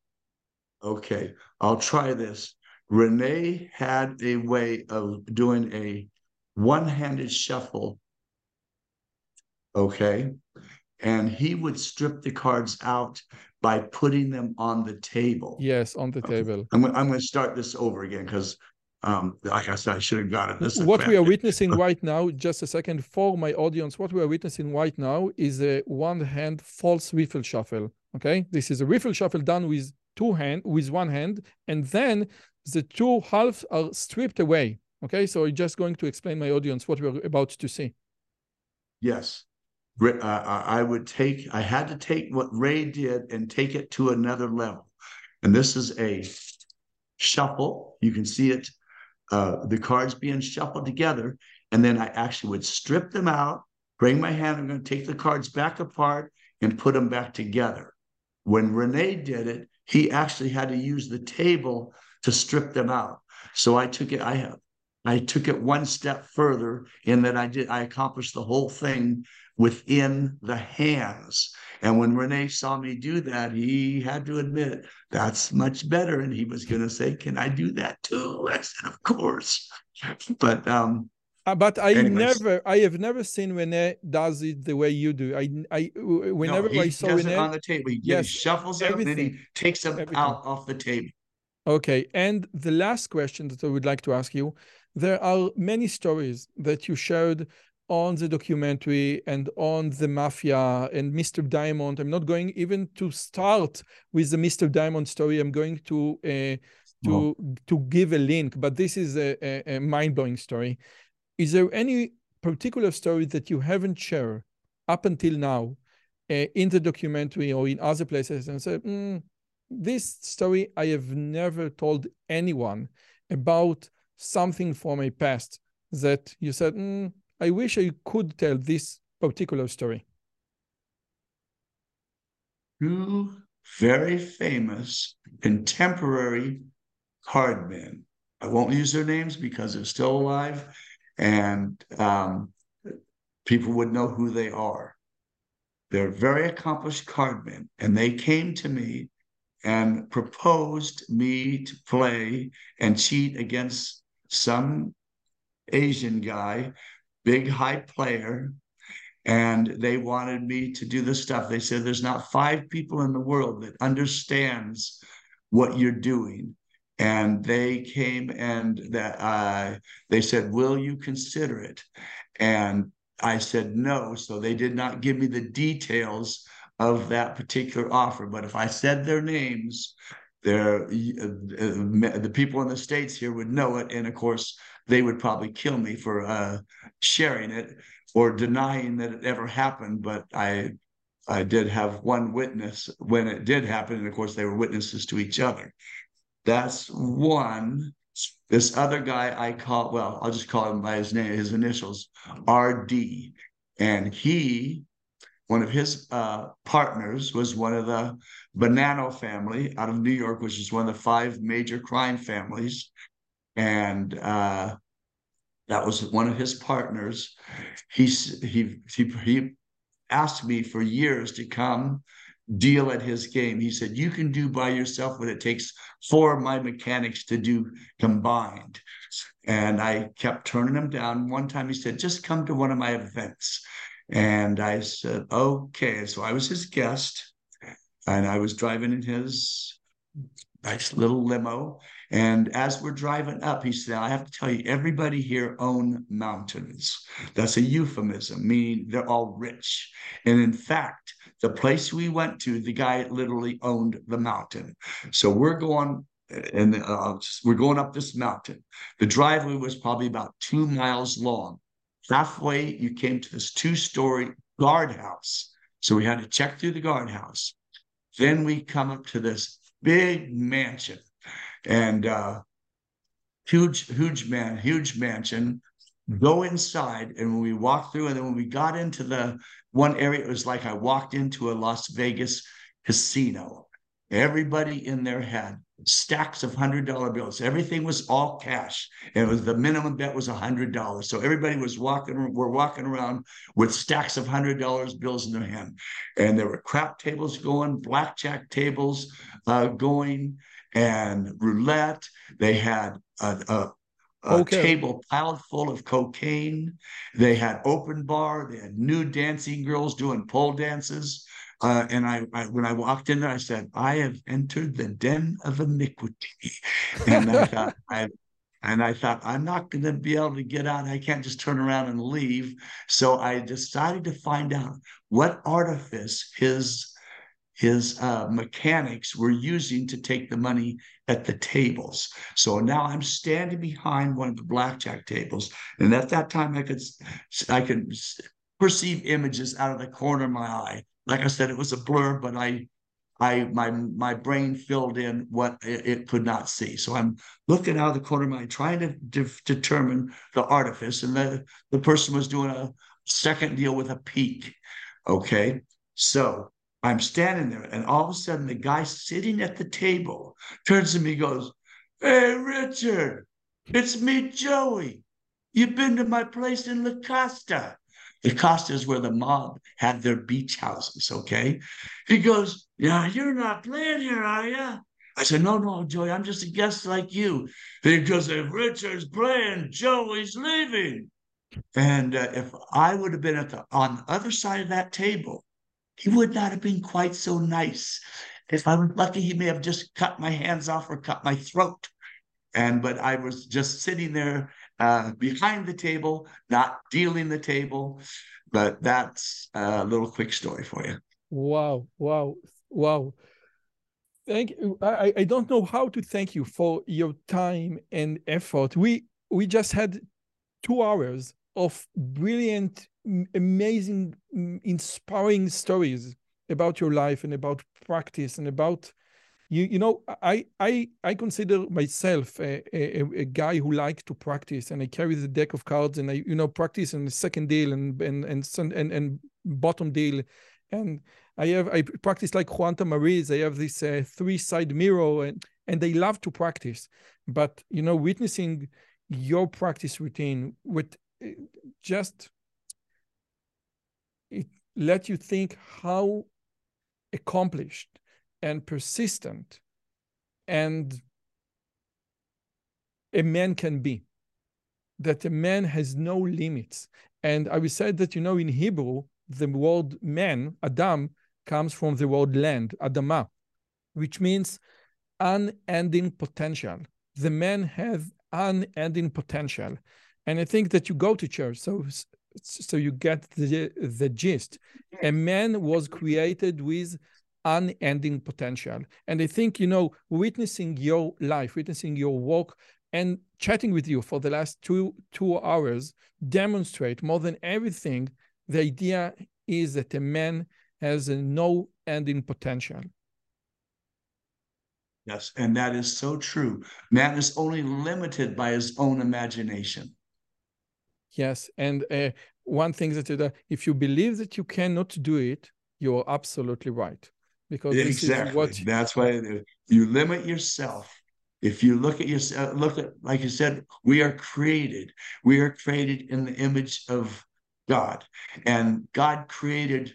Okay i'll try this. René had a way of doing a one-handed shuffle. Okay and he would strip the cards out by putting them on the table. Yes, on the table. I'm, I'm going to start this over again because, um, like I said, I should have gotten this. What we are witnessing right now, just a second for my audience, what we are witnessing right now is a one-hand false riffle shuffle. Okay, this is a riffle shuffle done with two hand, with one hand, and then the two halves are stripped away. Okay, so I'm just going to explain my audience what we're about to see. Yes I would take, I had to take what Ray did and take it to another level. And this is a shuffle. You can see it, uh, the cards being shuffled together. And then I actually would strip them out, bring my hand, I'm going to take the cards back apart and put them back together. When René did it, he actually had to use the table to strip them out. So I took it, I have I took it one step further in that I did I accomplished the whole thing within the hands. And when René saw me do that, he had to admit that's much better. And he was going to say, Can I do that too? I said, Of course. But, um, uh, but I anyways. never, I have never seen René does it the way you do. I, I, whenever no, I saw René on the table, he, yes, shuffles it and then he takes them everything. out off the table. Okay, and the last question that I would like to ask you: there are many stories that you shared on the documentary and on the mafia and Mr. Diamond. I'm not going even to start with the Mr. Diamond story. I'm going to uh, to oh. to give a link, but this is a, a, a mind blowing story. Is there any particular story that you haven't shared up until now uh, in the documentary or in other places and said, mm, this story I have never told anyone about something from my past that you said, mm, I wish I could tell this particular story. Two very famous contemporary cardmen. I won't use their names because they're still alive and um, people would know who they are. They're very accomplished cardmen, and they came to me and proposed me to play and cheat against some Asian guy, big high player, and they wanted me to do this stuff. They said there's not five people in the world that understands what you're doing. And they came and that uh, they said, "Will you consider it?" And I said no. So they did not give me the details of that particular offer. But if I said their names, their uh, the people in the states here would know it, and of course they would probably kill me for uh, sharing it or denying that it ever happened. But I I did have one witness when it did happen, and of course they were witnesses to each other. That's one. This other guy I call well, I'll just call him by his name, his initials, RD, and he one of his uh, partners was one of the Bonanno family out of New York, which is one of the five major crime families. And uh, that was one of his partners. He's, he, he, he asked me for years to come deal at his game. He said, You can do by yourself what it takes four of my mechanics to do combined. And I kept turning him down. One time he said, Just come to one of my events. And I said, okay. So I was his guest and I was driving in his nice little limo. And as we're driving up, he said, I have to tell you, everybody here own mountains. That's a euphemism, meaning they're all rich. And in fact, the place we went to, the guy literally owned the mountain. So we're going and uh, we're going up this mountain. The driveway was probably about two miles long. Halfway, you came to this two story guardhouse. So we had to check through the guardhouse. Then we come up to this big mansion and uh, huge, huge man, huge mansion. Go inside, and when we walked through, and then when we got into the one area, it was like I walked into a Las Vegas casino. Everybody in there had stacks of hundred dollar bills. Everything was all cash. And it was the minimum bet was a hundred dollars. So everybody was walking, we're walking around with stacks of hundred dollars bills in their hand. And there were crap tables going, blackjack tables uh, going, and roulette. They had a, a a okay. table piled full of cocaine. They had open bar. They had nude dancing girls doing pole dances. Uh, and I, I, when I walked in there, I said, I have entered the den of iniquity. And I thought, I, and I thought, I'm not going to be able to get out. I can't just turn around and leave. So I decided to find out what artifice his his uh, mechanics were using to take the money at the tables. So now I'm standing behind one of the blackjack tables, and at that time I could I could perceive images out of the corner of my eye like I said, it was a blur, but I, I, my, my brain filled in what it, it could not see. So I'm looking out of the corner of my eye, trying to de- determine the artifice, and the the person was doing a second deal with a peek. Okay, so I'm standing there, and all of a sudden, the guy sitting at the table turns to me, goes, "Hey, Richard, it's me, Joey. You've been to my place in La Costa." The Costas where the mob had their beach houses, okay? He goes, Yeah, you're not playing here, are you? I said, No, no, Joey, I'm just a guest like you. He goes, If Richard's playing, Joey's leaving. And uh, if I would have been at the on the other side of that table, he would not have been quite so nice. If I was lucky, he may have just cut my hands off or cut my throat. And but I was just sitting there uh, behind the table, not dealing the table. But that's a little quick story for you. Wow, wow, wow. Thank you. I, I don't know how to thank you for your time and effort. We we just had two hours of brilliant, amazing, inspiring stories about your life and about practice and about you you know i i i consider myself a, a, a guy who likes to practice and i carry the deck of cards and i you know practice in the second deal and and and and, and bottom deal. And i have i practice like juan tamariz. I have this uh, three side mirror and and they love to practice. But you know witnessing your practice routine with uh, just it let you think how accomplished and persistent and a man can be. That a man has no limits. And i will say that you know in hebrew the word man adam comes from the word land adama which means unending potential. The man has unending potential and i think that you go to church so so you get the the gist a man was created with unending potential. And I think, you know, witnessing your life, witnessing your work, and chatting with you for the last two two hours demonstrate more than everything the idea is that a man has a no ending potential. Yes, and that is so true. Man is only limited by his own imagination. Yes, and uh, one thing that uh, if you believe that you cannot do it, you're absolutely right because exactly. what... that's why you limit yourself. If you look at yourself look at like you said we are created. We are created in the image of god and god created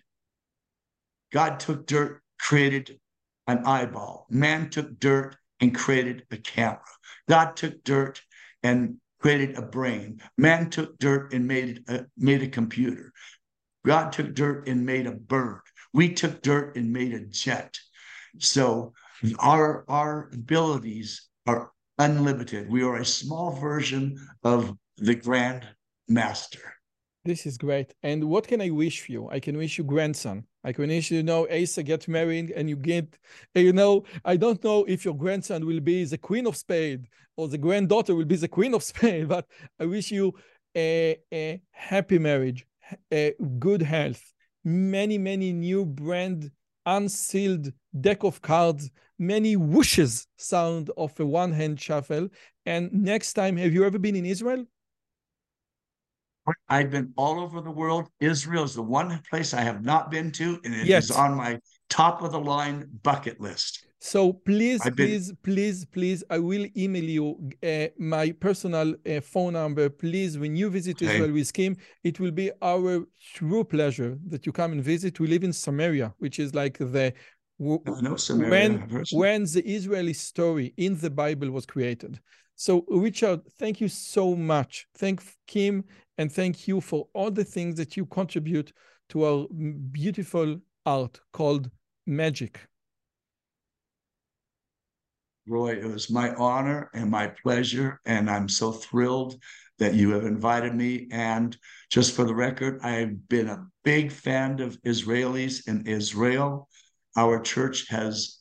god took dirt created an eyeball. Man took dirt and created a camera. God took dirt and created a brain man took dirt and made a, made a computer god took dirt and made a bird we took dirt and made a jet. So our our abilities are unlimited. We are a small version of the grand master. This is great. And what can I wish for you? I can wish you grandson. I can wish you, know, Asa get married and you get, you know, I don't know if your grandson will be the queen of spade or the granddaughter will be the queen of spade, but I wish you a, a happy marriage, a good health, many, many new brand unsealed deck of cards, many whooshes sound of a one hand shuffle. And next time, have you ever been in Israel? I've been all over the world. Israel is the one place I have not been to, and it yes. is on my top of the line bucket list. So please, please, please, please, I will email you uh, my personal uh, phone number. Please, when you visit okay. Israel with Kim, it will be our true pleasure that you come and visit. We live in Samaria, which is like the Samaria, when when the Israeli story in the Bible was created. So Richard, thank you so much. Thank Kim and thank you for all the things that you contribute to our beautiful art called magic. Roy, it was my honor and my pleasure, and I'm so thrilled that you have invited me. And just for the record, I've been a big fan of Israelis in Israel. Our church has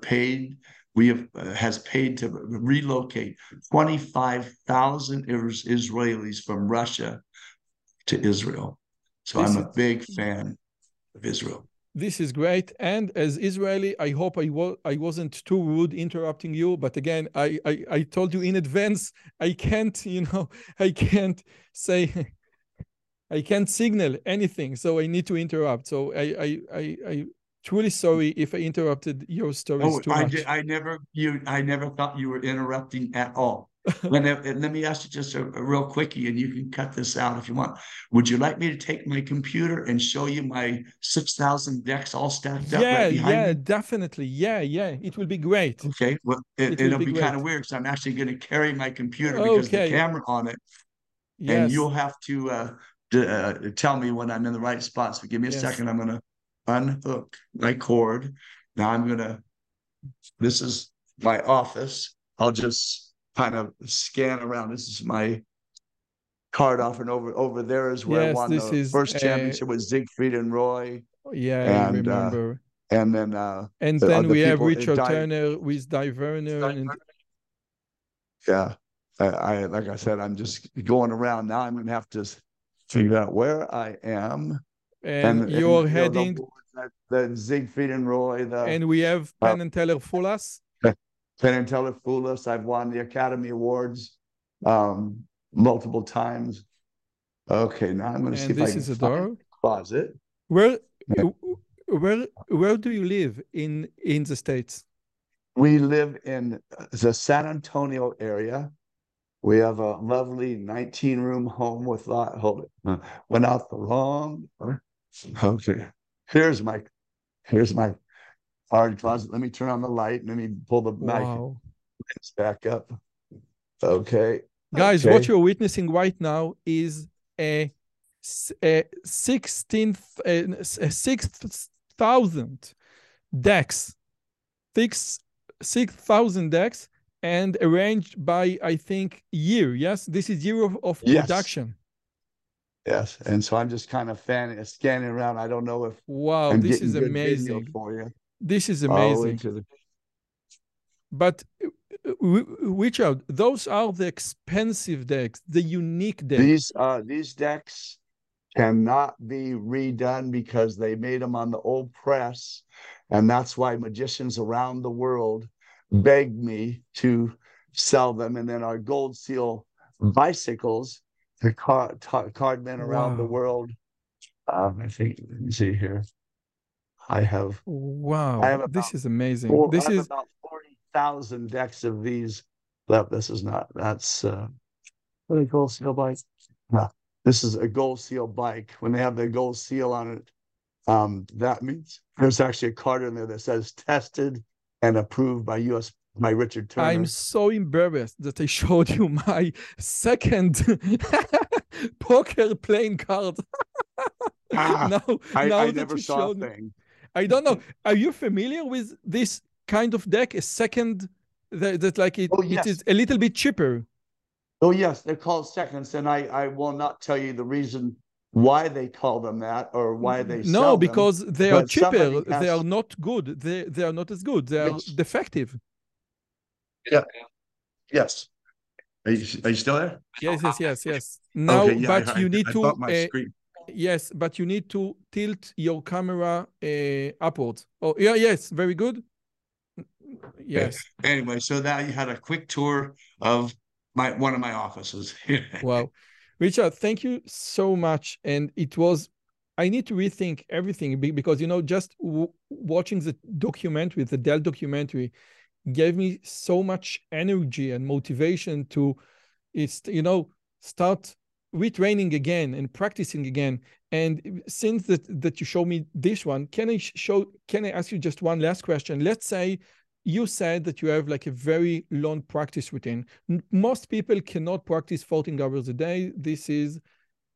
paid, we have uh, has paid to relocate 25,000 Israelis from Russia to Israel. So I'm a big fan of Israel this is great. And as Israeli, I hope I, wa- I wasn't too rude interrupting you. But again, I, I, I told you in advance, I can't, you know, I can't say, I can't signal anything. So I need to interrupt. So I, I, I, I truly sorry if I interrupted your stories oh, too I much. Did, I never, you, I never thought you were interrupting at all. and let me ask you just a, a, real quickie, and you can cut this out if you want. Would you like me to take my computer and show you my six thousand decks all stacked yeah, up right Yeah, me? definitely. Yeah, yeah. It will be great. Okay. Well, it, will be, be kind of weird because I'm actually going to carry my computer because okay. the camera on it, yes. and you'll have to uh, uh, tell me when I'm in the right spot. So give me a yes. second. I'm going to unhook my cord. Now I'm going to. This is my office. I'll just kind of scan around. This is my card off and over over there is where Yes, I won this the is, first uh, championship with Siegfried and Roy, Yeah, I And, uh, remember. and then uh, and the then we have uh, Richard Di- Turner with Dai Vernon and yeah, I, I like I said, I'm just going around now. I'm gonna have to figure out where I am. And, know, you're the heading boards that- The Siegfried and Roy, the and we have uh, Penn and Teller Fool Us. Penn and Teller Fool Us. I've won the Academy Awards um, multiple times. Okay, now I'm going to see And if I this can is a door. the closet. Where Yeah. where where do you live in in the States? We live in the San Antonio area. We have a lovely 19 room home with lot. Hold it. Uh, Went out the wrong. Okay. Here's my here's my hard closet. Let me turn on the light let me pull the mic Wow. back up. Okay. Guys, what you're witnessing right now is a, a 16th, a s- a 6,000 decks, six 6,000 decks, and arranged by, I think, year. Yes, this is year of, of Yes. production. Yes. And so I'm just kind of fanning, scanning around. I don't know if Wow, I'm this is amazing. for you. This is amazing. the- But uh, Wi- Richard, those are the expensive decks, the unique decks. These uh these decks cannot be redone because they made them on the old press, and that's why magicians around the world begged me to sell them. And then our gold seal bicycles, the card card men around the world. Um, I think let me see here. I have Wow, I have this is amazing. four, This I have is about forty thousand decks of these left. This is not that's uh what they call seal bike? No, this is a gold seal bike. When they have the gold seal on it, um, that means there's actually a card in there that says tested and approved by US by Richard Turner. I'm so embarrassed that I showed you my second poker playing card. Ah, now, I, now I never saw a showed me- I don't know. Are you familiar with this kind of deck? A second that, that like it, Oh, yes. is a little bit cheaper. Oh, yes, they're called seconds, and I, I will not tell you the reason why they call them that or why they no, sell them. because they are cheaper. They are not good. They they are not as good. They are Yes. defective. Yes. Are you, are you still there? Yes, yes, yes, yes. Now, Okay, yeah, but I- you need I to thought my uh, screen- Yes, but you need to tilt your camera uh, upwards. Oh, yeah, yes, very good. Yes, Anyway, so now you had a quick tour of my one of my offices. wow. Richard, thank you so much. And it was, I need to rethink everything because, you know, just w- watching the documentary, the Dealt documentary, gave me so much energy and motivation to, it's, you know, start retraining again and practicing again. And since that that you show me this one, can I show? Can I ask you just one last question? Let's say you said that you have like a very long practice routine. Most people cannot practice 14 hours a day. This is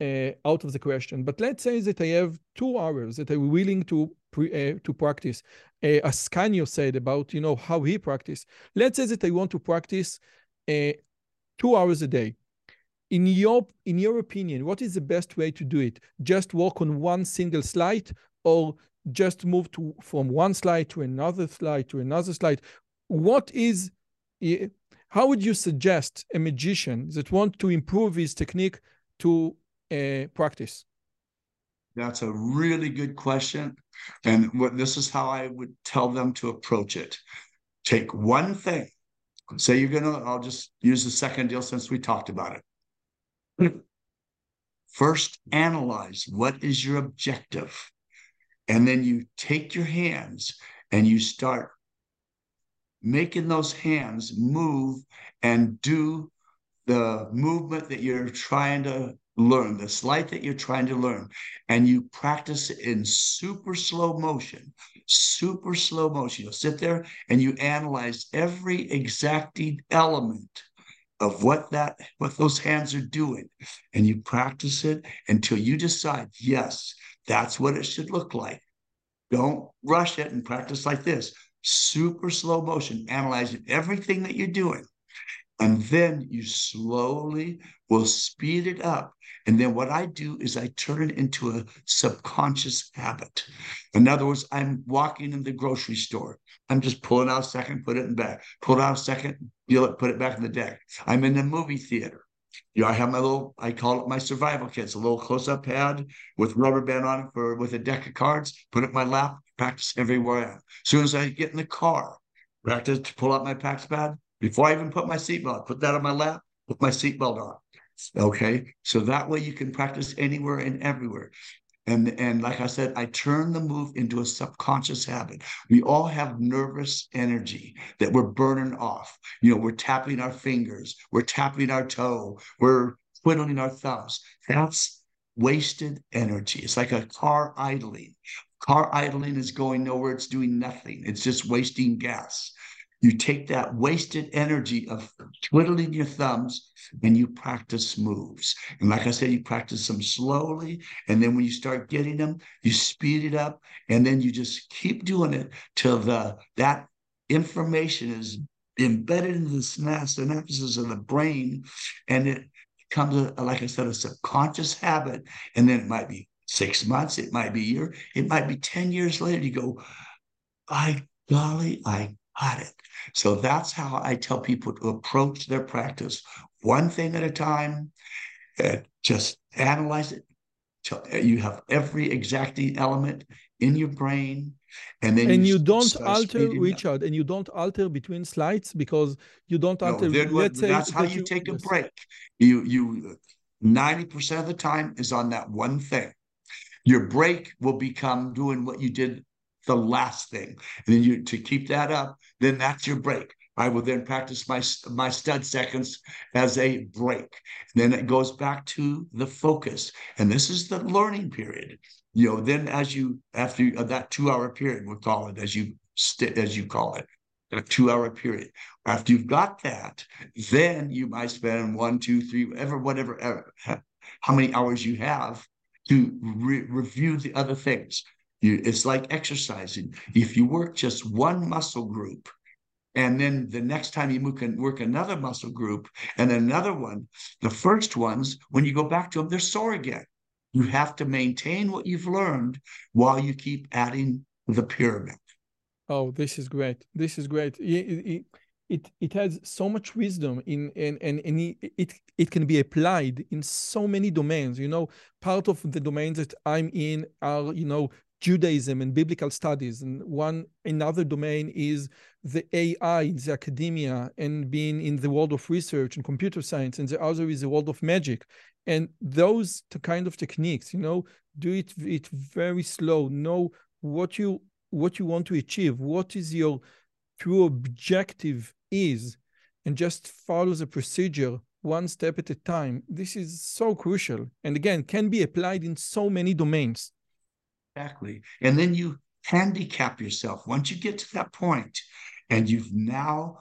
uh, out of the question. But let's say that I have two hours that I'm willing to pre, uh, to practice. Uh, as Canio said about you know how he practiced. Let's say that I want to practice uh, two hours a day in your in your opinion what is the best way to do it just work on one single slide or just move to from one slide to another slide to another slide what is eh, how would you suggest a magician that want to improve his technique to uh, practice That's a really good question. And what this is how I would tell them to approach it. Take one thing. Say you're gonna, I'll just use the second deal since we talked about it. First, analyze what is your objective. And then you take your hands and you start making those hands move and do the movement that you're trying to learn, the sleight that you're trying to learn, and you practice it in super slow motion, super slow motion. You'll sit there and you analyze every exacting element of what that what those hands are doing and you practice it until you decide yes that's what it should look like. Don't rush it and practice like this. Super slow motion analyzing everything that you're doing And then you slowly will speed it up. And then what I do is I turn it into a subconscious habit. In other words, I'm walking in the grocery store. I'm just pulling out a second, put it in back, pull it out a second, deal it, put it back in the deck. I'm in the movie theater. You know, I have my little, I call it my survival kit. It's a little close-up pad with rubber band on it for with a deck of cards, put it in my lap, practice everywhere I am. As soon as I get in the car, practice to pull out my PAX pad. Before I even put my seatbelt, put that on my lap, put my seatbelt on. Okay. So that way you can practice anywhere and everywhere. And, and like I said, I turn the move into a subconscious habit. We all have nervous energy that we're burning off. You know, we're tapping our fingers, we're tapping our toe, we're twiddling our thumbs. That's wasted energy. It's like a car idling. Car idling is going nowhere, it's doing nothing, it's just wasting gas. You take that wasted energy of twiddling your thumbs and you practice moves. And like I said, you practice them slowly. And then when you start getting them, you speed it up. And then you just keep doing it till the that information is embedded in the synapses of the brain. And it becomes, a, like I said, a subconscious habit. And then it might be six months, it might be a year, it might be 10 years later. You go, by golly, I got it. So that's how I tell people to approach their practice one thing at a time. and just analyze it. You have every exacting element in your brain, and then and you, you don't alter Richard, up. and you don't alter between slides because you don't alter. No, let's say that's how you, you take a break. You you ninety percent of the time is on that one thing. Your break will become doing what you did the last thing. And then you to keep that up, then that's your break. I will then practice my my stud seconds as a break. And then it goes back to the focus. And this is the learning period. You know, then as you after uh, that two hour period, we'll call it as you st- as you call it, a two hour period. After you've got that, then you might spend one, two, three, whatever, whatever, ever, how many hours you have to re- review the other things. You, it's like exercising. If you work just one muscle group, and then the next time you can work another muscle group and another one, the first ones, when you go back to them, they're sore again. You have to maintain what you've learned while you keep adding the pyramid. Oh, this is great. This is great. It, it, it, it has so much wisdom in and and, and it it can be applied in so many domains you know part of the domains that i'm in are you know Judaism and biblical studies. And one another domain is the AI, the academia, and being in the world of research and computer science. And the other is the world of magic. And those kind of techniques, you know, do it it very slow. Know what you what you want to achieve. What is your true objective is, and just follow the procedure one step at a time. This is so crucial, and again, can be applied in so many domains. Exactly. And then you handicap yourself. Once you get to that point and you've now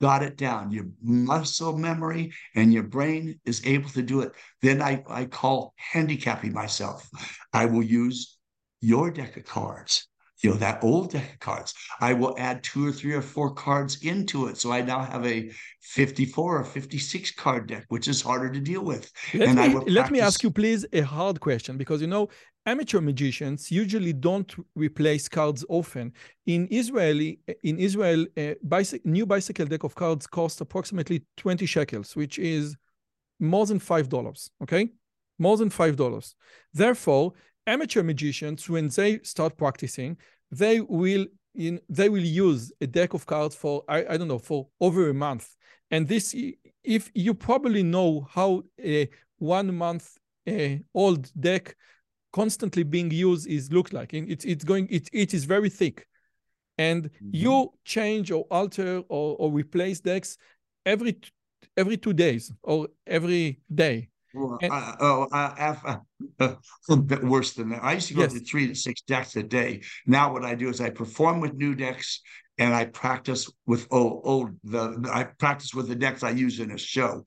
got it down, your muscle memory and your brain is able to do it, then I, I call handicapping myself. I will use your deck of cards you know that old deck of cards i will add two or three or four cards into it so i now have a 54 or 56 card deck which is harder to deal with let, and me, let practice... me ask you please a hard question because you know amateur magicians usually don't replace cards often. In israeli in israel a new bicycle deck of cards costs approximately 20 shekels which is more than five dollars okay? More than five dollars. Therefore amateur magicians, when they start practicing, they will in, they will use a deck of cards for I, I don't know for over a month. And this, if you probably know how a one month uh, old deck constantly being used is look like. It's it's going it it is very thick, and mm-hmm. you change or alter or, or replace decks every every two days or every day. Well, and, I, oh, a bit worse than that. I used to go yes. to three to six decks a day. Now, what I do is I perform with new decks and I practice with old, old the I practice with the decks I use in a show.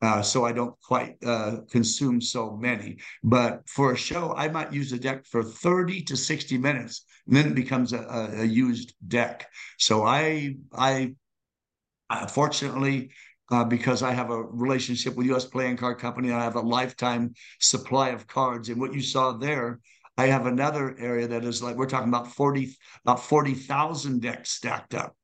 Uh, so I don't quite uh, consume so many. But for a show, I might use a deck for 30 to 60 minutes, and then it becomes a, a, a used deck. So I, I, fortunately, uh, because I have a relationship with U.S. Playing Card Company. I have a lifetime supply of cards, and what you saw there, I have another area that is like we're talking about forty about forty thousand decks stacked up.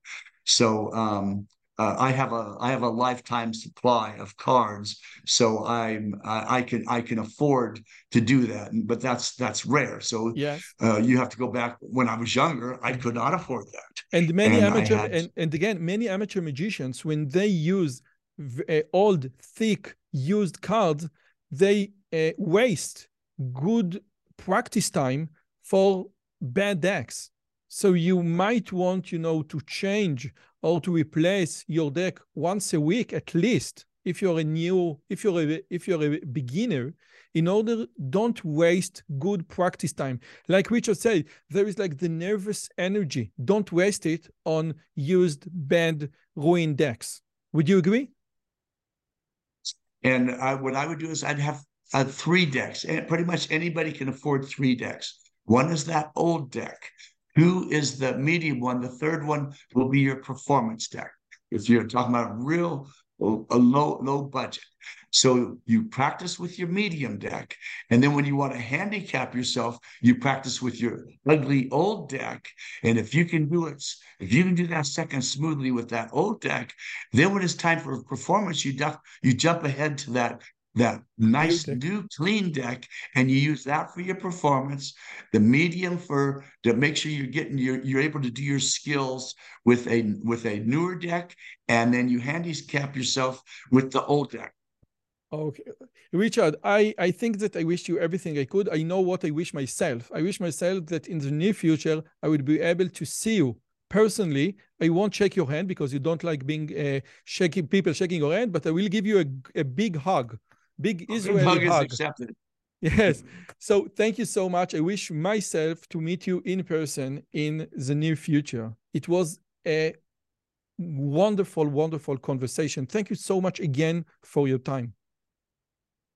So um, uh, I have a I have a lifetime supply of cards, so I'm I, I can I can afford to do that, but that's that's rare. So yes. uh, you have to go back when I was younger. I could not afford that. And many And amateur had- and, and again many amateur magicians when they use v- uh, old thick used cards, they uh, waste good practice time for bad decks. So you might want, you know, to change or to replace your deck once a week at least if you're a new if you're a if you're a beginner in order don't waste good practice time. Like richard said there is like the nervous energy. Don't waste it on used bad ruined decks. Would you agree? And I, what I would do is I'd have uh, three decks, and pretty much anybody can afford three decks. One is that old deck. Two is the medium one. The third one will be your performance deck. If you're talking about a real a low low budget, so you practice with your medium deck, and then when you want to handicap yourself, you practice with your ugly old deck. And if you can do it, if you can do that second smoothly with that old deck, then when it's time for performance, you duck, you jump ahead to that that nice deck. new clean deck and you use that for your performance the medium for to make sure you're getting your you're able to do your skills with a with a newer deck and then you handicap yourself with the old deck Okay. Richard, I, I think that I wish you everything I could. I know what I wish myself. I wish myself that in the near future, I would be able to see you personally. I won't shake your hand because you don't like being uh, shaking people shaking your hand, but I will give you a, a big hug, big Israeli hug hug. is accepted Yes. So thank you so much. I wish myself to meet you in person in the near future. It was a wonderful, wonderful conversation. Thank you so much again for your time.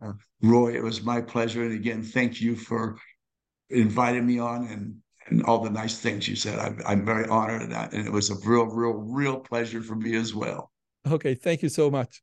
Uh, roy it was my pleasure and again thank you for inviting me on and and all the nice things you said i'm, I'm very honored of that and it was a real real real pleasure for me as well Okay. Thank you so much.